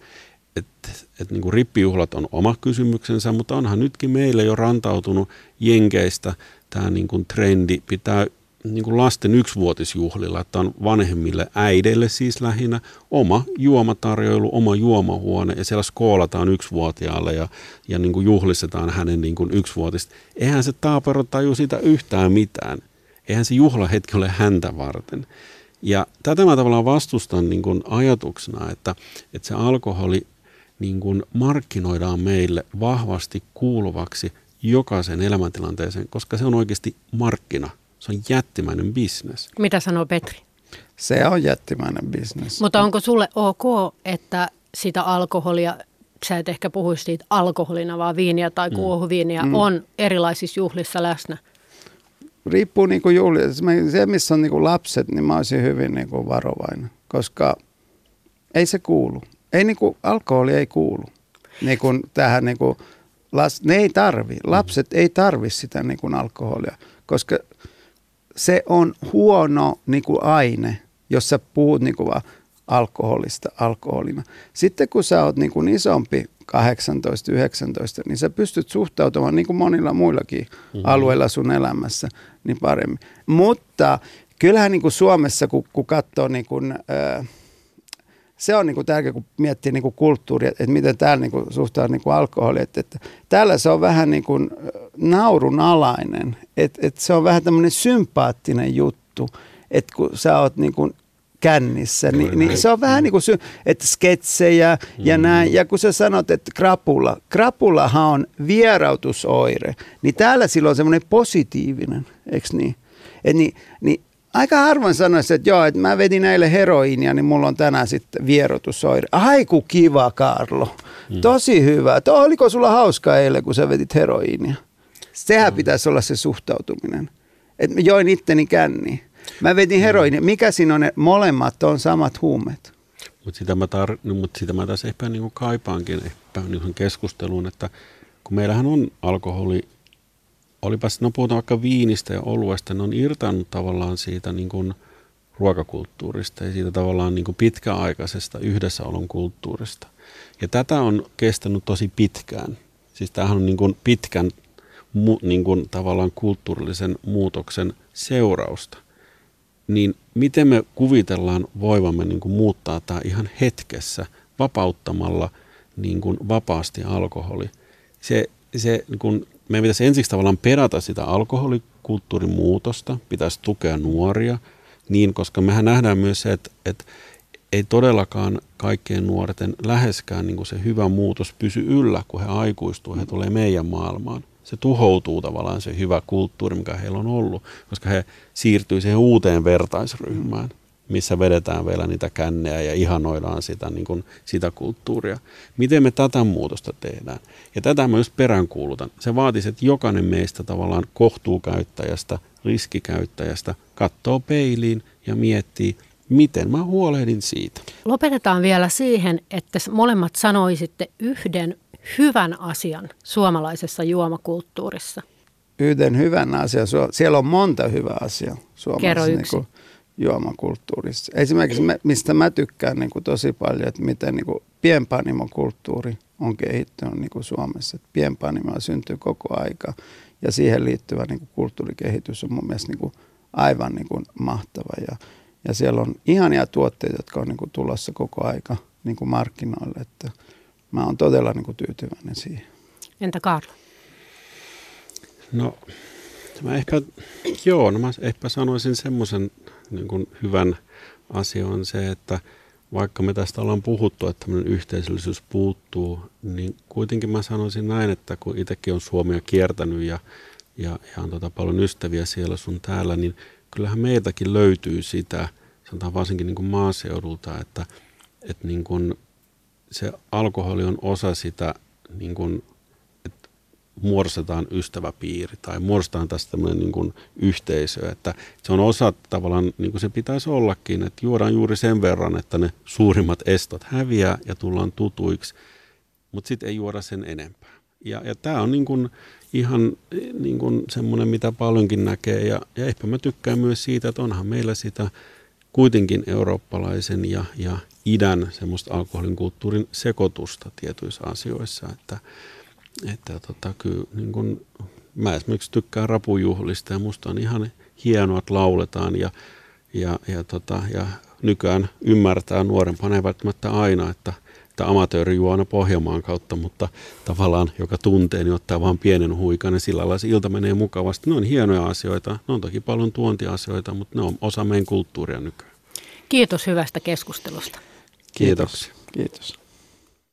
että et niin rippijuhlat on oma kysymyksensä, mutta onhan nytkin meille jo rantautunut jenkeistä tämä niin kuin trendi pitää niin kuin lasten yksivuotisjuhlilla, että on vanhemmille äideille siis lähinnä oma juomatarjoilu, oma juomahuone ja siellä skoolataan yksivuotiaalle ja, ja niin kuin juhlistetaan hänen niin kuin yksivuotista. Eihän se taapero taju siitä yhtään mitään. Eihän se juhlahetki ole häntä varten. Ja tätä mä tavallaan vastustan niin kuin ajatuksena, että, että se alkoholi niin kuin markkinoidaan meille vahvasti kuuluvaksi jokaisen elämäntilanteeseen, koska se on oikeasti markkina. Se on jättimäinen bisnes. Mitä sanoo Petri? Se on jättimäinen bisnes. Mutta onko sulle ok, että sitä alkoholia, sä et ehkä puhuisi siitä alkoholina, vaan viiniä tai mm. kuohuviiniä, mm. on erilaisissa juhlissa läsnä? Riippuu niin kuin juhli. Se, missä on niin kuin lapset, niin mä olisin hyvin niin kuin varovainen, koska ei se kuulu ei niin kuin, alkoholi ei kuulu niin kuin tähän niin kuin, las, ne ei tarvi, lapset ei tarvi sitä niin kuin alkoholia, koska se on huono niin kuin aine, jos sä puhut niin kuin vaan alkoholista alkoholina. Sitten kun sä oot niin kuin isompi, 18-19, niin sä pystyt suhtautumaan niin kuin monilla muillakin mm-hmm. alueilla sun elämässä niin paremmin. Mutta kyllähän niin kuin Suomessa, kun, kun katsoo niin kuin, äh, se on niin kuin tärkeää, kun miettii niin kuin kulttuuria, että miten täällä niin kuin suhtautuu niin kuin alkoholi. Että, että täällä se on vähän niin kuin naurunalainen, että, että se on vähän tämmöinen sympaattinen juttu, että kun sä oot niin kuin kännissä, niin, niin se on vähän niin kuin, sy- että sketsejä ja mm. näin. Ja kun sä sanot, että krapula, krapulahan on vierautusoire, niin täällä silloin on semmoinen positiivinen, eikö niin? Et niin, niin aika harvoin sanoisi, että joo, että mä vedin näille heroinia, niin mulla on tänään sitten vierotusoire. Aiku kiva, Karlo. Mm. Tosi hyvä. Tuo, oliko sulla hauska eilen, kun sä vedit heroinia? Sehän mm. pitäisi olla se suhtautuminen. Että mä join itteni känni. Mä vedin heroinia. Mikä siinä on? Ne molemmat on samat huumeet. Mutta sitä, mä tar- no, mut sitä mä tässä ehkä niinku kaipaankin ehkä niinku keskusteluun, että kun meillähän on alkoholi, olipa no puhutaan vaikka viinistä ja oluesta, ne on irtannut tavallaan siitä niin kuin ruokakulttuurista ja siitä tavallaan niin kuin pitkäaikaisesta yhdessäolon kulttuurista. Ja tätä on kestänyt tosi pitkään. Siis tämähän on niin kuin pitkän mu, niin kuin tavallaan kulttuurillisen muutoksen seurausta. Niin miten me kuvitellaan voivamme niin kuin muuttaa tämä ihan hetkessä vapauttamalla niin kuin vapaasti alkoholi? Se, se niin kuin, meidän pitäisi ensiksi tavallaan perata sitä alkoholikulttuurin muutosta, pitäisi tukea nuoria, niin, koska mehän nähdään myös se, että, että ei todellakaan kaikkien nuorten läheskään niin kuin se hyvä muutos pysy yllä, kun he aikuistuu, he tulee meidän maailmaan. Se tuhoutuu tavallaan se hyvä kulttuuri, mikä heillä on ollut, koska he siirtyy siihen uuteen vertaisryhmään, missä vedetään vielä niitä kännejä ja ihanoidaan sitä, niin kuin, sitä kulttuuria. Miten me tätä muutosta tehdään? Ja tätä mä just peräänkuulutan. Se vaatisi, että jokainen meistä tavallaan kohtuukäyttäjästä, riskikäyttäjästä katsoo peiliin ja miettii, miten mä huolehdin siitä. Lopetetaan vielä siihen, että molemmat sanoisitte yhden hyvän asian suomalaisessa juomakulttuurissa. Yhden hyvän asian. Siellä on monta hyvää asiaa suomalaisessa niin kuin, juomakulttuurissa. Esimerkiksi me, mistä mä tykkään niin kuin tosi paljon, että miten niin kuin pienpanimokulttuuri on kehittynyt niin kuin Suomessa. Että pienpanimoa syntyy koko aika ja siihen liittyvä niin kuin kulttuurikehitys on mun mielestä niin kuin aivan niin kuin mahtava. Ja ja siellä on ihania tuotteita, jotka on niin kuin tulossa koko aika niin kuin markkinoille. Että mä oon todella niin kuin tyytyväinen siihen. Entä Karlo? No, mä ehkä, joo, no mä ehkä sanoisin semmoisen niin hyvän asian on se, että vaikka me tästä ollaan puhuttu, että tämmöinen yhteisöllisyys puuttuu, niin kuitenkin mä sanoisin näin, että kun itsekin on Suomea kiertänyt ja, ja, ja on tota paljon ystäviä siellä sun täällä, niin kyllähän meiltäkin löytyy sitä, sanotaan varsinkin niin kuin maaseudulta, että, että niin kuin se alkoholi on osa sitä, niin kuin, muodostetaan ystäväpiiri tai muodostetaan tästä tämmöinen niin kuin yhteisö, että se on osa tavallaan, niin kuin se pitäisi ollakin, että juodaan juuri sen verran, että ne suurimmat estot häviää ja tullaan tutuiksi, mutta sitten ei juoda sen enempää. Ja, ja tämä on niin kuin ihan niin kuin semmoinen, mitä paljonkin näkee ja, ja ehkä mä tykkään myös siitä, että onhan meillä sitä kuitenkin eurooppalaisen ja, ja idän semmoista alkoholin kulttuurin sekoitusta tietyissä asioissa, että, että tota, kyllä niin kun, mä esimerkiksi tykkään rapujuhlista ja musta on ihan hienoa, että lauletaan ja, ja, ja, tota, ja nykyään ymmärtää nuorempana ei välttämättä aina, että – että amatööri juo aina Pohjanmaan kautta, mutta tavallaan joka tuntee, niin ottaa vain pienen huikan ja sillä lailla se ilta menee mukavasti. Ne on hienoja asioita, ne on toki paljon tuontiasioita, mutta ne on osa meidän kulttuuria nykyään. Kiitos hyvästä keskustelusta. Kiitos. Kiitos.